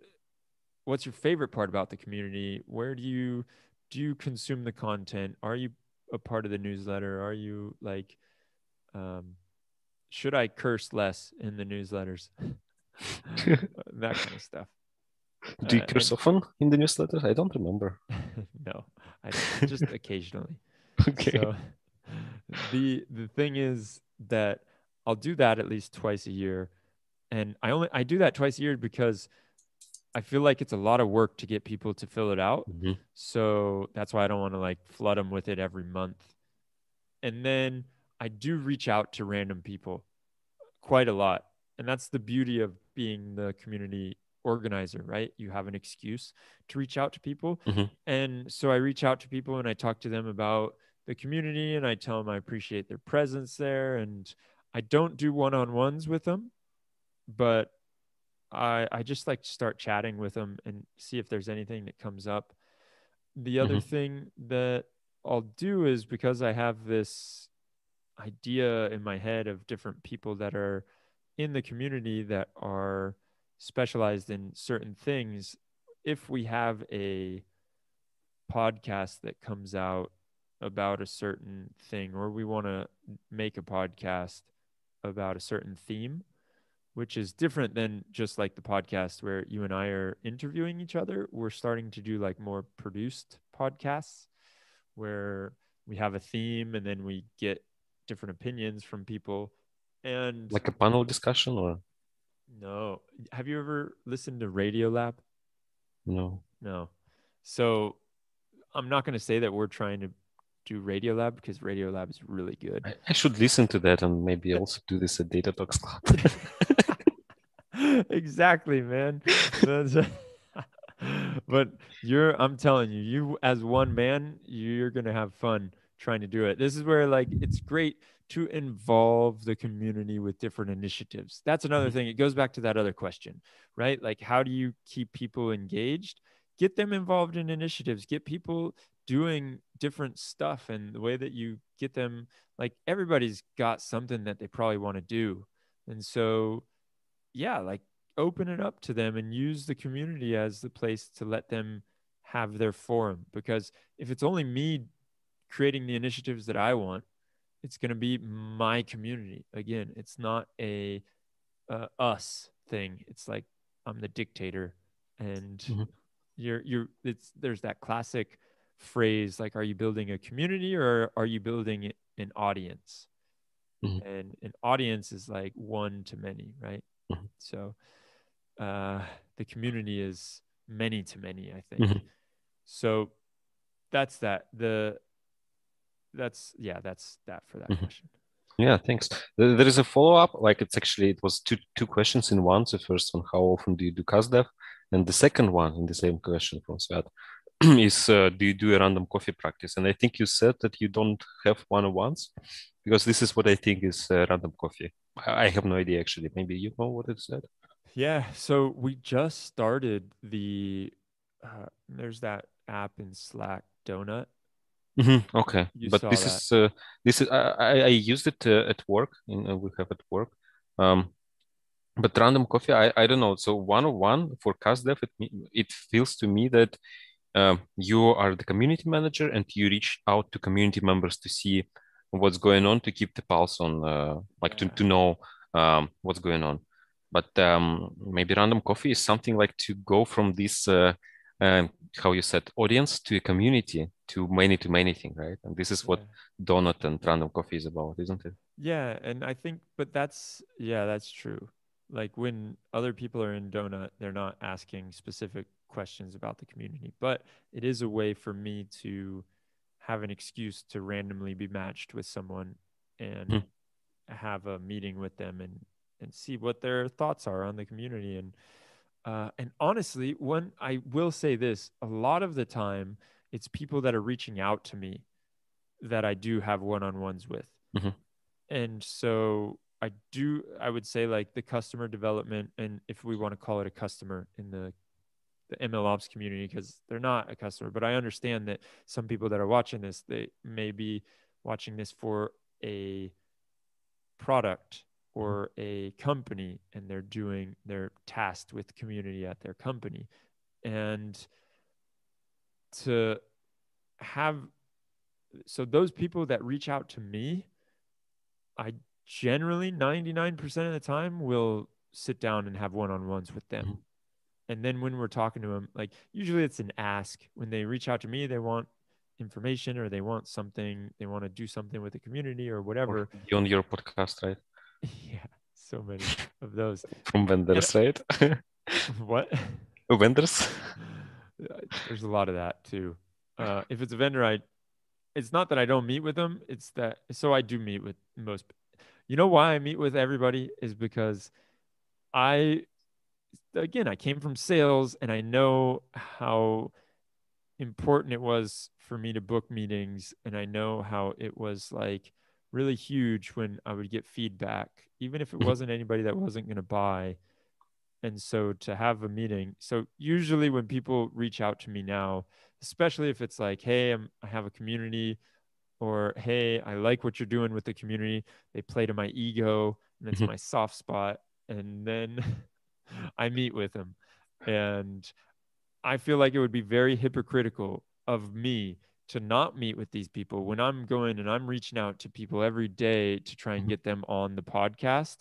what's your favorite part about the community? Where do you do you consume the content? Are you a part of the newsletter? Are you like um should I curse less in the newsletters? that kind of stuff. Do you uh, curse often in the newsletter? I don't remember. no, I just occasionally. Okay. So, the the thing is that I'll do that at least twice a year, and I only I do that twice a year because I feel like it's a lot of work to get people to fill it out. Mm-hmm. So that's why I don't want to like flood them with it every month. And then I do reach out to random people quite a lot and that's the beauty of being the community organizer right you have an excuse to reach out to people mm-hmm. and so i reach out to people and i talk to them about the community and i tell them i appreciate their presence there and i don't do one-on-ones with them but i i just like to start chatting with them and see if there's anything that comes up the other mm-hmm. thing that i'll do is because i have this idea in my head of different people that are in the community that are specialized in certain things, if we have a podcast that comes out about a certain thing, or we want to make a podcast about a certain theme, which is different than just like the podcast where you and I are interviewing each other, we're starting to do like more produced podcasts where we have a theme and then we get different opinions from people and like a panel discussion or? No. Have you ever listened to radiolab no. No. So i'm not going to say that we're trying to do radiolab because radiolab is really good. I, I should listen to that and maybe also do this at data talks club. Exactly man. But you're i'm telling you you as one man you're gonna have fun trying to do it. This is where like it's great to involve the community with different initiatives. That's another mm-hmm. thing. It goes back to that other question, right? Like, how do you keep people engaged? get them involved in initiatives get people doing different stuff and the way that you get them like everybody's got something that they probably want to do and so yeah like open it up to them and use the community as the place to let them have their forum because if it's only me creating the initiatives that I want it's going to be my community again it's not a uh, us thing it's like I'm the dictator and mm-hmm. you're you're it's there's that classic phrase like are you building a community or are you building an audience mm-hmm. and an audience is like one to many right mm-hmm. so uh the community is many to many i think mm-hmm. so that's that the that's yeah that's that for that mm-hmm. question yeah thanks there is a follow-up like it's actually it was two two questions in one the first one how often do you do CastDev and the second one in the same question from Svat is uh, do you do a random coffee practice? And I think you said that you don't have one-on-ones because this is what I think is uh, random coffee. I have no idea actually. Maybe you know what it said. Yeah. So we just started the. Uh, there's that app in Slack, Donut. Mm-hmm. Okay, you but this that. is uh, this is I, I used it uh, at work. In, uh, we have at work. Um, but random coffee, I, I don't know. So one on one for CastDev, it it feels to me that um, you are the community manager and you reach out to community members to see what's going on to keep the pulse on uh, like yeah. to, to know um, what's going on but um, maybe random coffee is something like to go from this uh, uh, how you said audience to a community to many to many thing right and this is what yeah. donut and random coffee is about isn't it yeah and i think but that's yeah that's true like when other people are in donut they're not asking specific questions about the community. But it is a way for me to have an excuse to randomly be matched with someone and mm. have a meeting with them and and see what their thoughts are on the community and uh, and honestly when i will say this a lot of the time it's people that are reaching out to me that i do have one-on-ones with mm-hmm. and so i do i would say like the customer development and if we want to call it a customer in the the ML ops community because they're not a customer. But I understand that some people that are watching this, they may be watching this for a product or a company and they're doing they're tasked with community at their company and to have so those people that reach out to me i generally 99% of the time will sit down and have one-on-ones with them. Mm-hmm. And then when we're talking to them like usually it's an ask. When they reach out to me they want information or they want something they want to do something with the community or whatever. Or on your podcast right? Yeah so many of those. From vendors right? What? Vendors there's a lot of that too uh, if it's a vendor i it's not that i don't meet with them it's that so i do meet with most you know why i meet with everybody is because i again, I came from sales and I know how important it was for me to book meetings. And I know how it was like really huge when I would get feedback, even if it mm-hmm. wasn't anybody that wasn't going to buy. And so to have a meeting, so usually when people reach out to me now, especially if it's like, hey, I'm, I have a community, or hey, I like what you're doing with the community, they play to my ego and it's mm-hmm. my soft spot. And then I meet with them. And I feel like it would be very hypocritical of me to not meet with these people when I'm going and I'm reaching out to people every day to try and mm-hmm. get them on the podcast.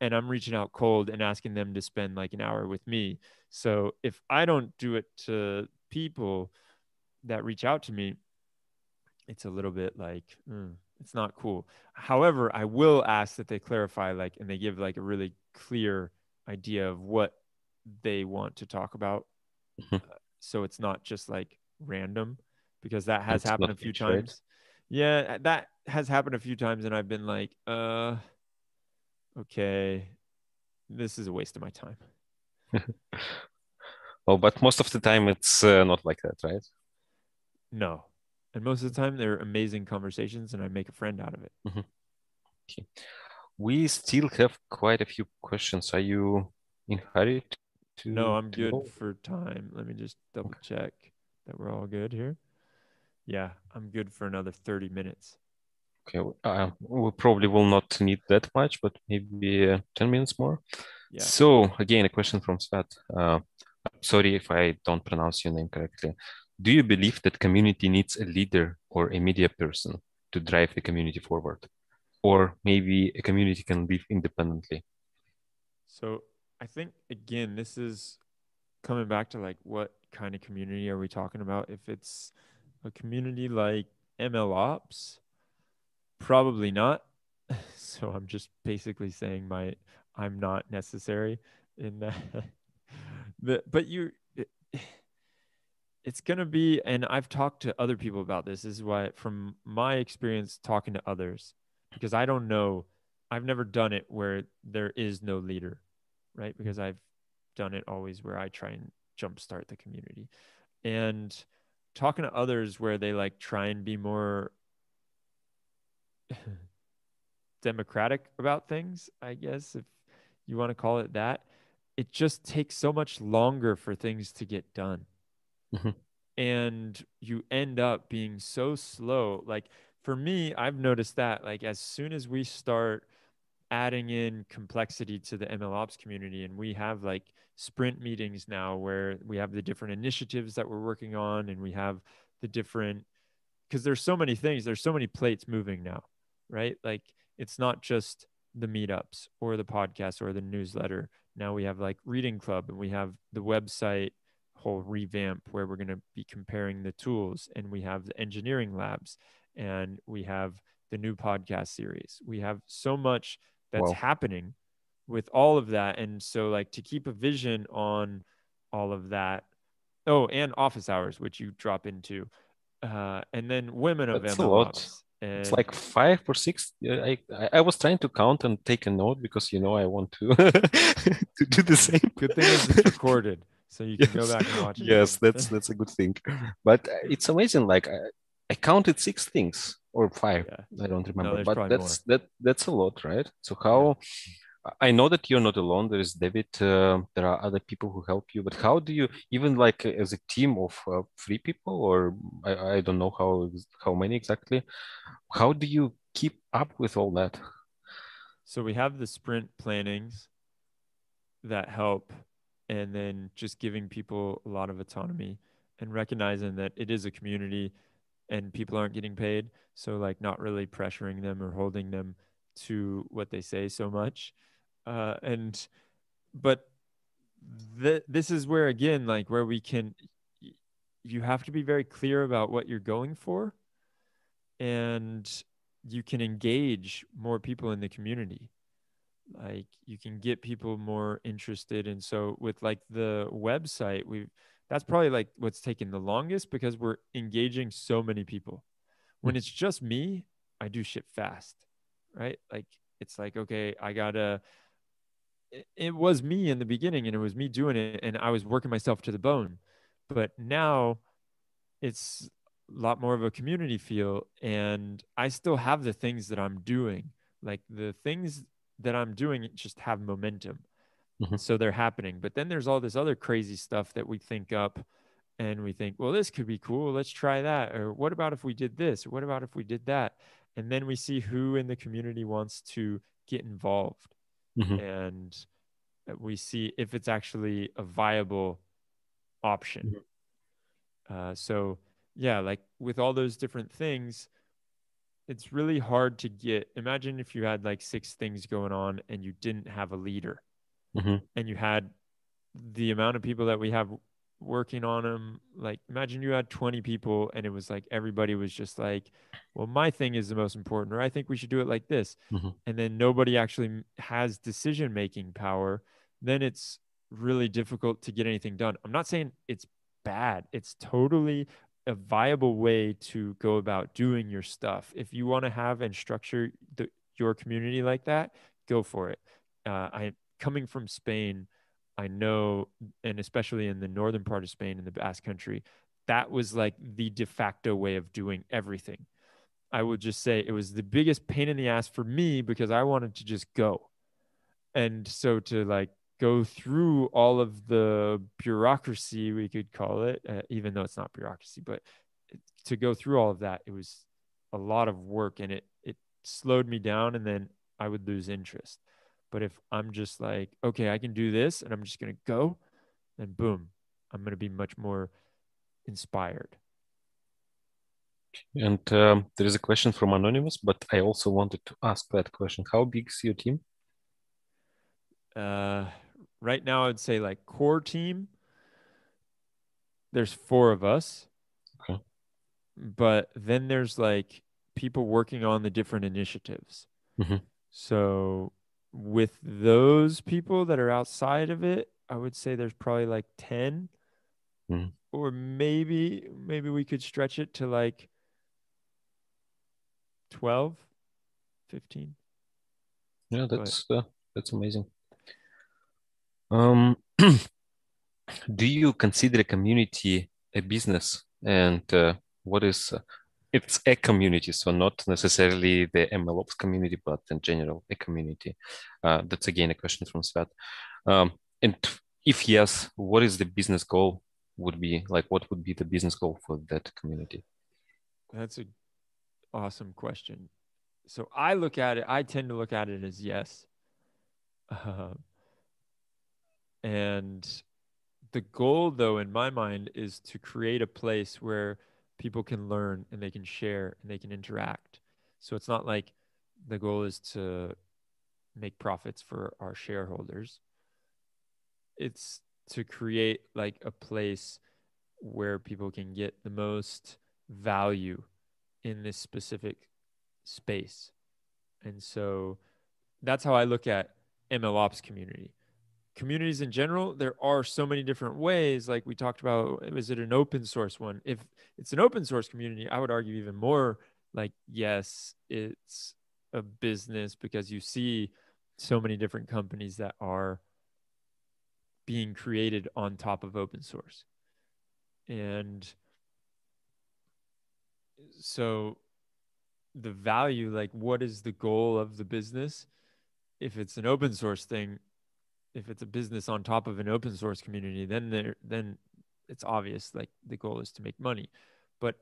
And I'm reaching out cold and asking them to spend like an hour with me. So if I don't do it to people that reach out to me, it's a little bit like, mm, it's not cool. However, I will ask that they clarify, like, and they give like a really clear idea of what they want to talk about. Mm-hmm. Uh, so it's not just like random because that has it's happened a few times. Yeah, that has happened a few times and I've been like, uh okay, this is a waste of my time. oh, but most of the time it's uh, not like that, right? No. And most of the time they're amazing conversations and I make a friend out of it. Mm-hmm. Okay we still have quite a few questions. Are you in hurry to? No, I'm good go? for time. Let me just double check that we're all good here. Yeah, I'm good for another 30 minutes. Okay, uh, we probably will not need that much, but maybe uh, 10 minutes more. Yeah. So again, a question from Svat. Uh, sorry if I don't pronounce your name correctly. Do you believe that community needs a leader or a media person to drive the community forward? Or maybe a community can live independently? So I think again, this is coming back to like what kind of community are we talking about? If it's a community like ML Ops, probably not. So I'm just basically saying my I'm not necessary in that. but you it's going to be and I've talked to other people about this. This is why from my experience talking to others because I don't know I've never done it where there is no leader, right? Because I've done it always where I try and jumpstart the community. And talking to others where they like try and be more democratic about things, I guess, if you want to call it that, it just takes so much longer for things to get done. Mhm. And you end up being so slow. Like for me, I've noticed that like as soon as we start adding in complexity to the MLOps community and we have like sprint meetings now where we have the different initiatives that we're working on and we have the different because there's so many things, there's so many plates moving now, right? Like it's not just the meetups or the podcast or the newsletter. Now we have like reading club and we have the website whole revamp where we're going to be comparing the tools and we have the engineering labs and we have the new podcast series. We have so much that's Wow. happening with all of that and so like to keep a vision on all of that. Oh, and office hours which you drop into. Uh and then women of That's. MLOps. It's like five or six. I, I was trying to count and take a note because you know I want to to do the same. good thing is it's recorded so you can go back and watch it. Yes, that's that's a good thing. But uh, it's amazing. Like I, I counted six things or five. yeah. I don't remember. there's but that's that that's a lot, right? So how? I know that you're not alone. There is David. Uh, there are other people who help you. But how do you even like uh, as a team of uh, three people or I, I don't know how how many exactly? How do you keep up with all that? So we have the sprint plannings that help, and then just giving people a lot of autonomy and recognizing that it is a community and people aren't getting paid. So, like, not really pressuring them or holding them to what they say so much. Uh, and, but th- this is where, again, like, where we can, you have to be very clear about what you're going for and you can engage more people in the community. Like you can get people more interested. And so with like the website we've that's probably like what's taking the longest because we're engaging so many people. When it's just me i do shit fast right? Like it's like okay i gotta it, it was me in the beginning and it was me doing it and i was working myself to the bone. But now it's a lot more of a community feel and i still have the things that i'm doing. Like the things that i'm doing just have momentum. Mhm. so they're happening. But then there's all this other crazy stuff that we think up and we think well this could be cool. Let's try that. Or what about if we did this? Or what about if we did that and then we see who in the community wants to get involved Mhm. and we see if it's actually a viable option uh, so yeah like with all those different things it's really hard to get imagine if you had like six things going on and you didn't have a leader Mhm. and you had the amount of people that we have working on them like imagine you had 20 people and it was like everybody was just like well my thing is the most important or i think we should do it like this. Mhm. and then nobody actually has decision making power then it's really difficult to get anything done. I'm not saying it's bad. It's totally a viable way to go about doing your stuff. If you want to have and structure the, your community like that go for it. Uh, i coming from spain I know, and especially in the northern part of Spain in the Basque country, that was like the de facto way of doing everything. I would just say it was the biggest pain in the ass for me because I wanted to just go. And so to like go through all of the bureaucracy, we could call it, uh, even though it's not bureaucracy, but to go through all of that, it was a lot of work and it, it slowed me down and then I would lose interest. But if I'm just like, okay, I can do this and I'm just going to go, then boom, I'm going to be much more inspired. And um, there is a question from Anonymous, but I also wanted to ask that question. How big is your team? Uh, right now, I'd say like core team, there's four of us. Okay. But then there's like people working on the different initiatives. Mm-hmm. So with those people that are outside of it, I would say there's probably like 10 mm. or maybe maybe we could stretch it to like 12 15 yeah that's uh, that's amazing. Um do you consider a community a business? And uh, what is uh, it's a community so not necessarily the mlops community but in general a community. Uh, that's again a question from svet. Um, and if yes what is the business goal would be like what would be the business goal for that community? That's a awesome question. So i look at it i tend to look at it as yes. Uh, and the goal though in my mind is to create a place where people can learn and they can share and they can interact so it's not like the goal is to make profits for our shareholders it's to create like a place where people can get the most value in this specific space. And so that's how I look at MLOps community. Communities in general, there are so many different ways. Like we talked about, is it an open source one? If it's an open source community, I would argue even more like, yes, it's a business because you see so many different companies that are being created on top of open source. And so the value, like what is the goal of the business? If it's an open source thing, if it's a business on top of an open source community, then there then it's obvious like the goal is to make money. But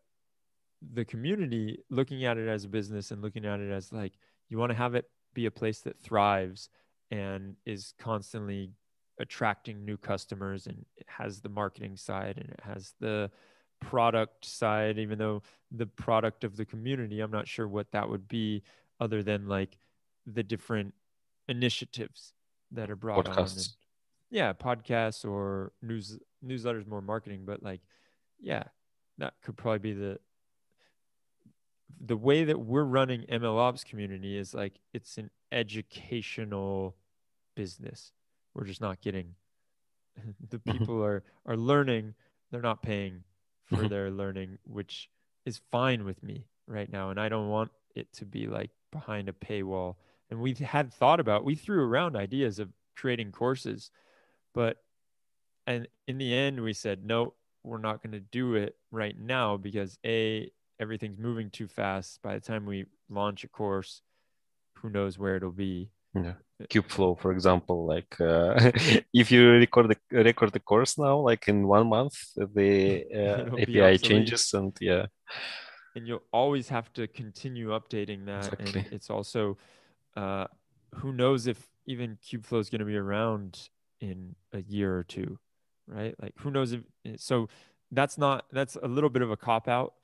the community looking at it as a business and looking at it as like you want to have it be a place that thrives and is constantly attracting new customers and it has the marketing side and it has the product side even though the product of the community i'm not sure what that would be other than like the different initiatives that are brought podcasts. on and, yeah podcasts or news newsletters more marketing but like yeah that could probably be the the way that we're running mlops community is like it's an educational business we're just not getting the Mm-hmm. people are are learning they're not paying for Mhm. their learning which is fine with me right now and i don't want it to be like behind a paywall and we had thought about we threw around ideas of creating courses but and in the end we said no we're not going to do it right now because a everything's moving too fast. By the time we launch a course who knows where it'll be. Yeah. Kubeflow for example like uh, if you record the record the course now like in one month the uh, api changes and yeah. And you'll always have to continue updating that Exactly. and it's also uh, who knows if even kubeflow is going to be around in a year or two right? Like who knows if so that's not that's a little bit of a cop out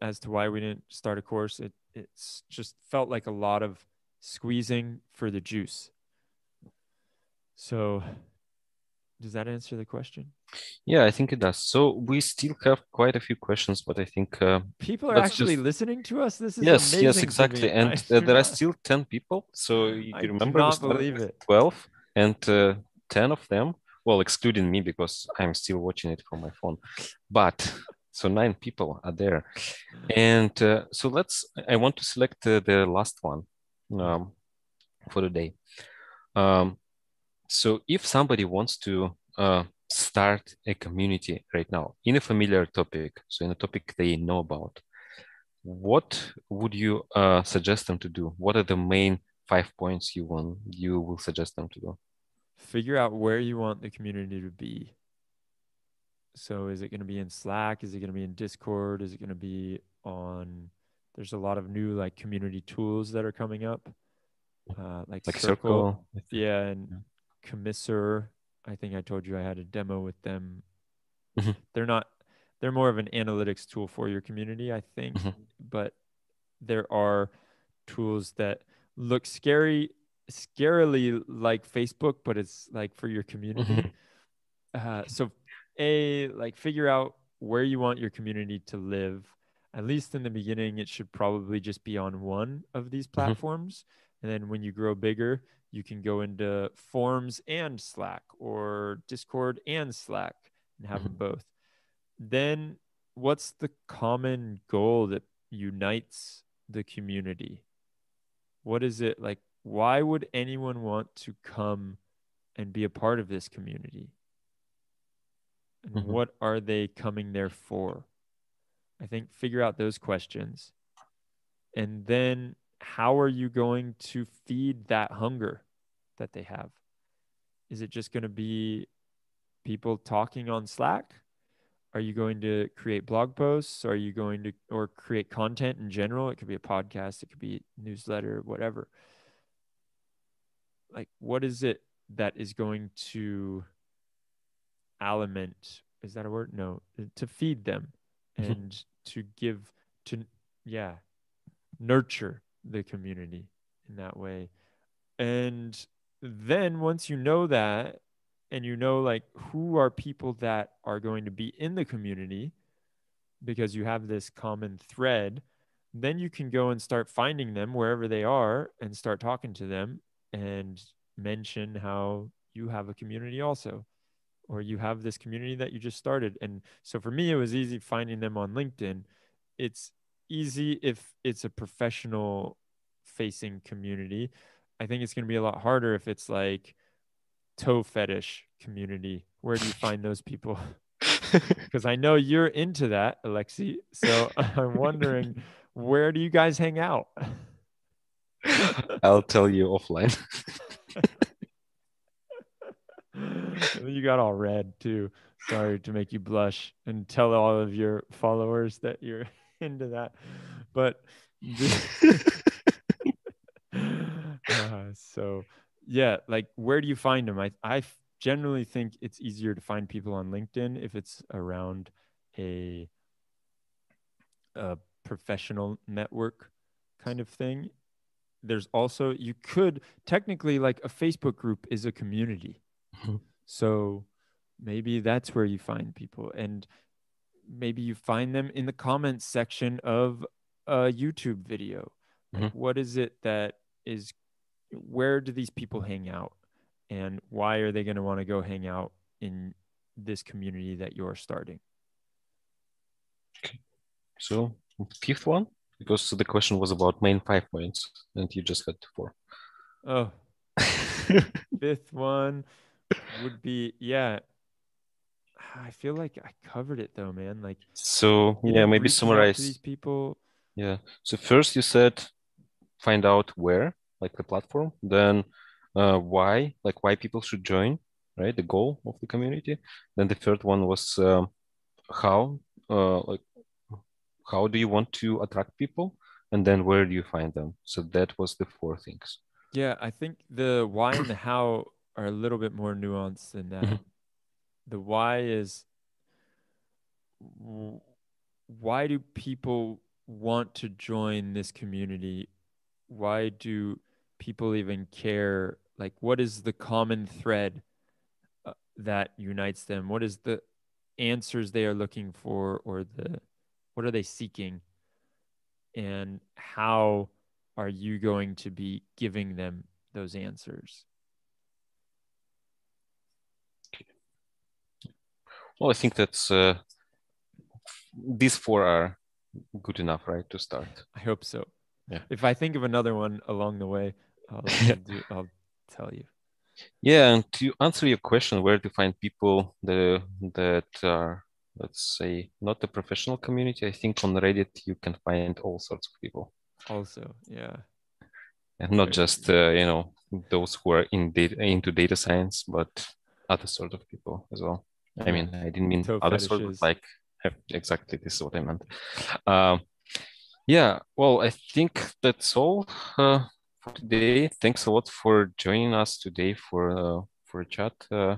as to why we didn't start a course. It it's just felt like a lot of squeezing for the juice. So does that answer the question yeah i think it does. So we still have quite a few questions but i think uh, people are actually just- listening to us? This is yes amazing yes exactly. And uh, there are still 10 people so you I remember not believe it. 12 and uh, 10 of them well excluding me because i'm still watching it from my phone. But so nine people are there. And uh, so let's i want to select uh, the last one um, for the day. Um, so if somebody wants to uh, start a community right now in a familiar topic so in a topic they know about what would you uh, suggest them to do what are the main five points you want you will suggest them to do figure out where you want the community to be. So is it going to be in Slack? Is it going to be in Discord? Is it going to be on there's a lot of new like community tools that are coming up. Uh, like, Like Circle. Circle. Yeah, and. Commsor. I think I told you I had a demo with them. Mhm. They're not they're more of an analytics tool for your community, I think. Mhm. But there are tools that look scary scarily like Facebook, but it's like for your community. Mhm. Uh, so a like figure out where you want your community to live. At least in the beginning, it should probably just be on one of these platforms. And then when you grow bigger, you can go into forums and Slack or Discord and Slack and have them both. Then what's the common goal that unites the community? What is it like? Why would anyone want to come and be a part of this community? And Mhm. what are they coming there for? I think figure out those questions. And then how are you going to feed that hunger that they have? Is it just going to be people talking on Slack? Are you going to create blog posts? Are you going to or create content in general? It could be a podcast, it could be a newsletter, whatever. Like what is it that is going to aliment is that a word? No, to feed them Mhm. and to give to yeah, nurture the community in that way. And then once you know that and you know like who are people that are going to be in the community because you have this common thread then you can go and start finding them wherever they are and start talking to them and mention how you have a community also or you have this community that you just started. And so for me it was easy finding them on linkedin. It's easy if it's a professional facing community i think it's going to be a lot harder if it's like toe fetish community. Where do you find those people? Because i know you're into that Alexey so i'm wondering where do you guys hang out? I'll tell you offline. you got all red too. Sorry to make you blush and tell all of your followers that you're into that but so yeah like where do you find them i i generally think it's easier to find people on linkedin if it's around a a professional network kind of thing. There's also you could technically like a facebook group is a community. Mhm. so maybe that's where you find people and maybe you find them in the comments section of a youtube video. Like what is it that is where do these people hang out and why are they going to want to go hang out in this community that you're starting okay. So fifth one, because the question was about main five points, and you just had four. oh fifth one would be yeah i feel like i covered it though man like so yeah, maybe reaching out to summarize. these people Yeah. So first you said find out where, like the platform, then uh, why, like why people should join, right? The goal of the community. Then the third one was um, how, uh, like how do you want to attract people, and then where do you find them? So that was the four things. Yeah, I think the why and the how are a little bit more nuanced than that. Mhm. The why is why do people want to join this community? Why do people even care? Like, what is the common thread uh, that unites them? What is the answers they are looking for, or the what are they seeking? And how are you going to be giving them those answers? Well, I think that's uh, these four are good enough, right, to start. I hope so. Yeah. If I think of another one along the way, I'll, do, I'll tell you. Yeah, and to answer your question, where to find people the, that are, let's say, not the professional community, I think on Reddit you can find all sorts of people. Also, yeah. and not just uh, you know those who are in data into data science, but other sort of people as well. I mean, I didn't mean Toe other sort, but like exactly this is what I meant. Um, yeah, well, I think that's all uh, for today. Thanks a lot for joining us today for uh, for a chat, uh,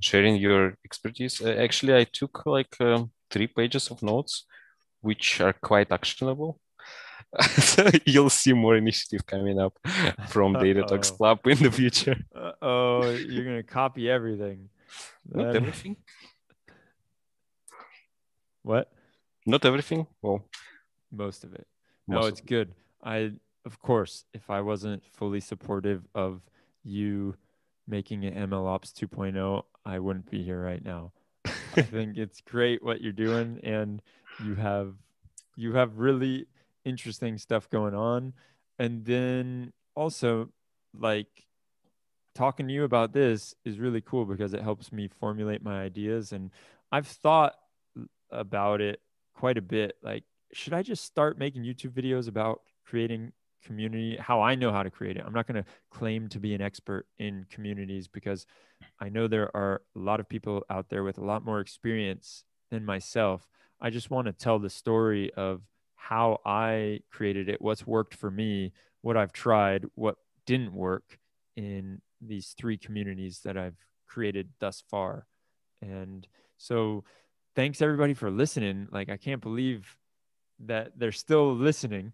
sharing your expertise. Uh, actually, I took like um, three pages of notes, which are quite actionable. you'll see more initiative coming up from Data Talks Club in the future. Oh, you're gonna copy everything. Not everything. What? Not everything. Well, Most of it. No, it's good. I, of course, if I wasn't fully supportive of you making an MLOps 2.0, I wouldn't be here right now. I think it's great what you're doing, and you have you have really interesting stuff going on. And then also, like talking to you about this is really cool because it helps me formulate my ideas. And I've thought about it quite a bit. Like, should I just start making YouTube videos about creating community, how I know how to create it? I'm not going to claim to be an expert in communities because I know there are a lot of people out there with a lot more experience than myself. I just want to tell the story of how I created it, what's worked for me, what I've tried, what didn't work in these three communities that I've created thus far. And so thanks everybody for listening. Like I can't believe that they're still listening.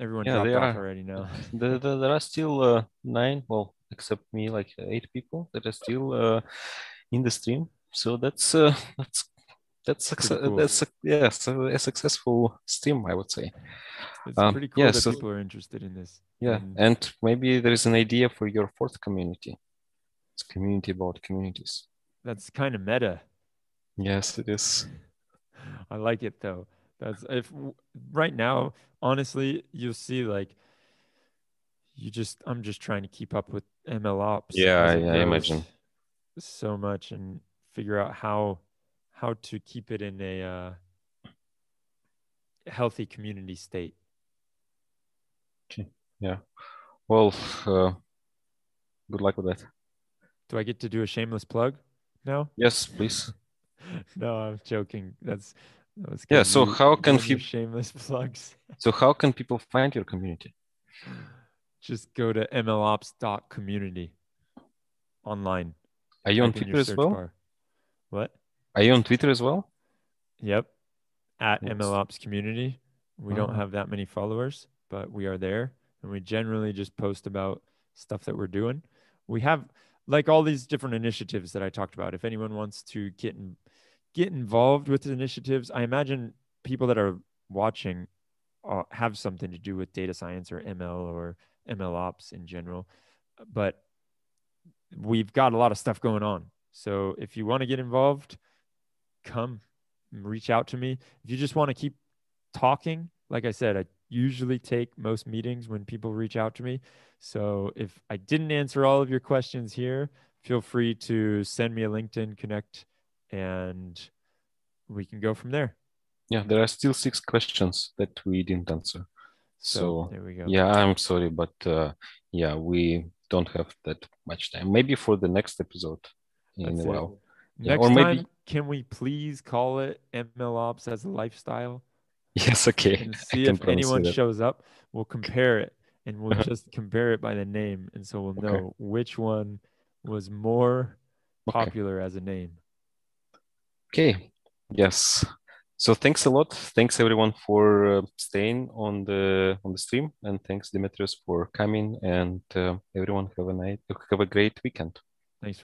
Everyone Yeah, dropped they off are. already now. there, there, there are still uh, nine, well, except me, like uh, eight people that are still uh, in the stream. So that's uh, that's that's success. cool. That's a, yeah, so a successful stream, I would say. It's Um, pretty cool yeah, that so- people are interested in this. Yeah, And and maybe there is an idea for your fourth community. It's community about communities. that's kind of meta. Yes, it is. I like it though. That's if right now, honestly, you'll see like you just I'm just trying to keep up with ML ops. Yeah, I- I imagine. so much and figure out how how to keep it in a uh, healthy community state. Okay. Yeah. Well, uh, good luck with that. Do I get to do a shameless plug now? Yes, please. no, I'm joking. That's Yeah, so how can those are peop- shameless plugs? So how can people find your community? Just go to mlops.community online. Are you on type Twitter as well? bar. What? Are you on Twitter as well? Yep. At Yes. MLOps community. We don't Ah. have that many followers, but we are there. And we generally just post about stuff that we're doing. We have like all these different initiatives that I talked about. If anyone wants to get in, get involved with initiatives, I imagine people that are watching uh, have something to do with data science or ML or ML ops in general. But we've got a lot of stuff going on. So if you want to get involved, come reach out to me. If you just want to keep talking, like I said, I usually take most meetings when people reach out to me. So if I didn't answer all of your questions here, feel free to send me a LinkedIn connect and we can go from there. Yeah, there are still six questions that we didn't answer. So, So, there we go. Yeah, I'm sorry, but uh, yeah, we don't have that much time. Maybe for the next episode in That's a it. while. Yeah, Next or maybe- time, can we please call it ML Ops as a lifestyle? Yes, okay. and see if anyone shows up. We'll compare it and we'll just compare it by the name. And so we'll Okay. know which one was more Okay. popular as a name. Okay. Yes. So thanks a lot. Thanks everyone for uh, staying on the on the stream, and thanks Demetrios for coming. And uh, everyone have a night have a great weekend.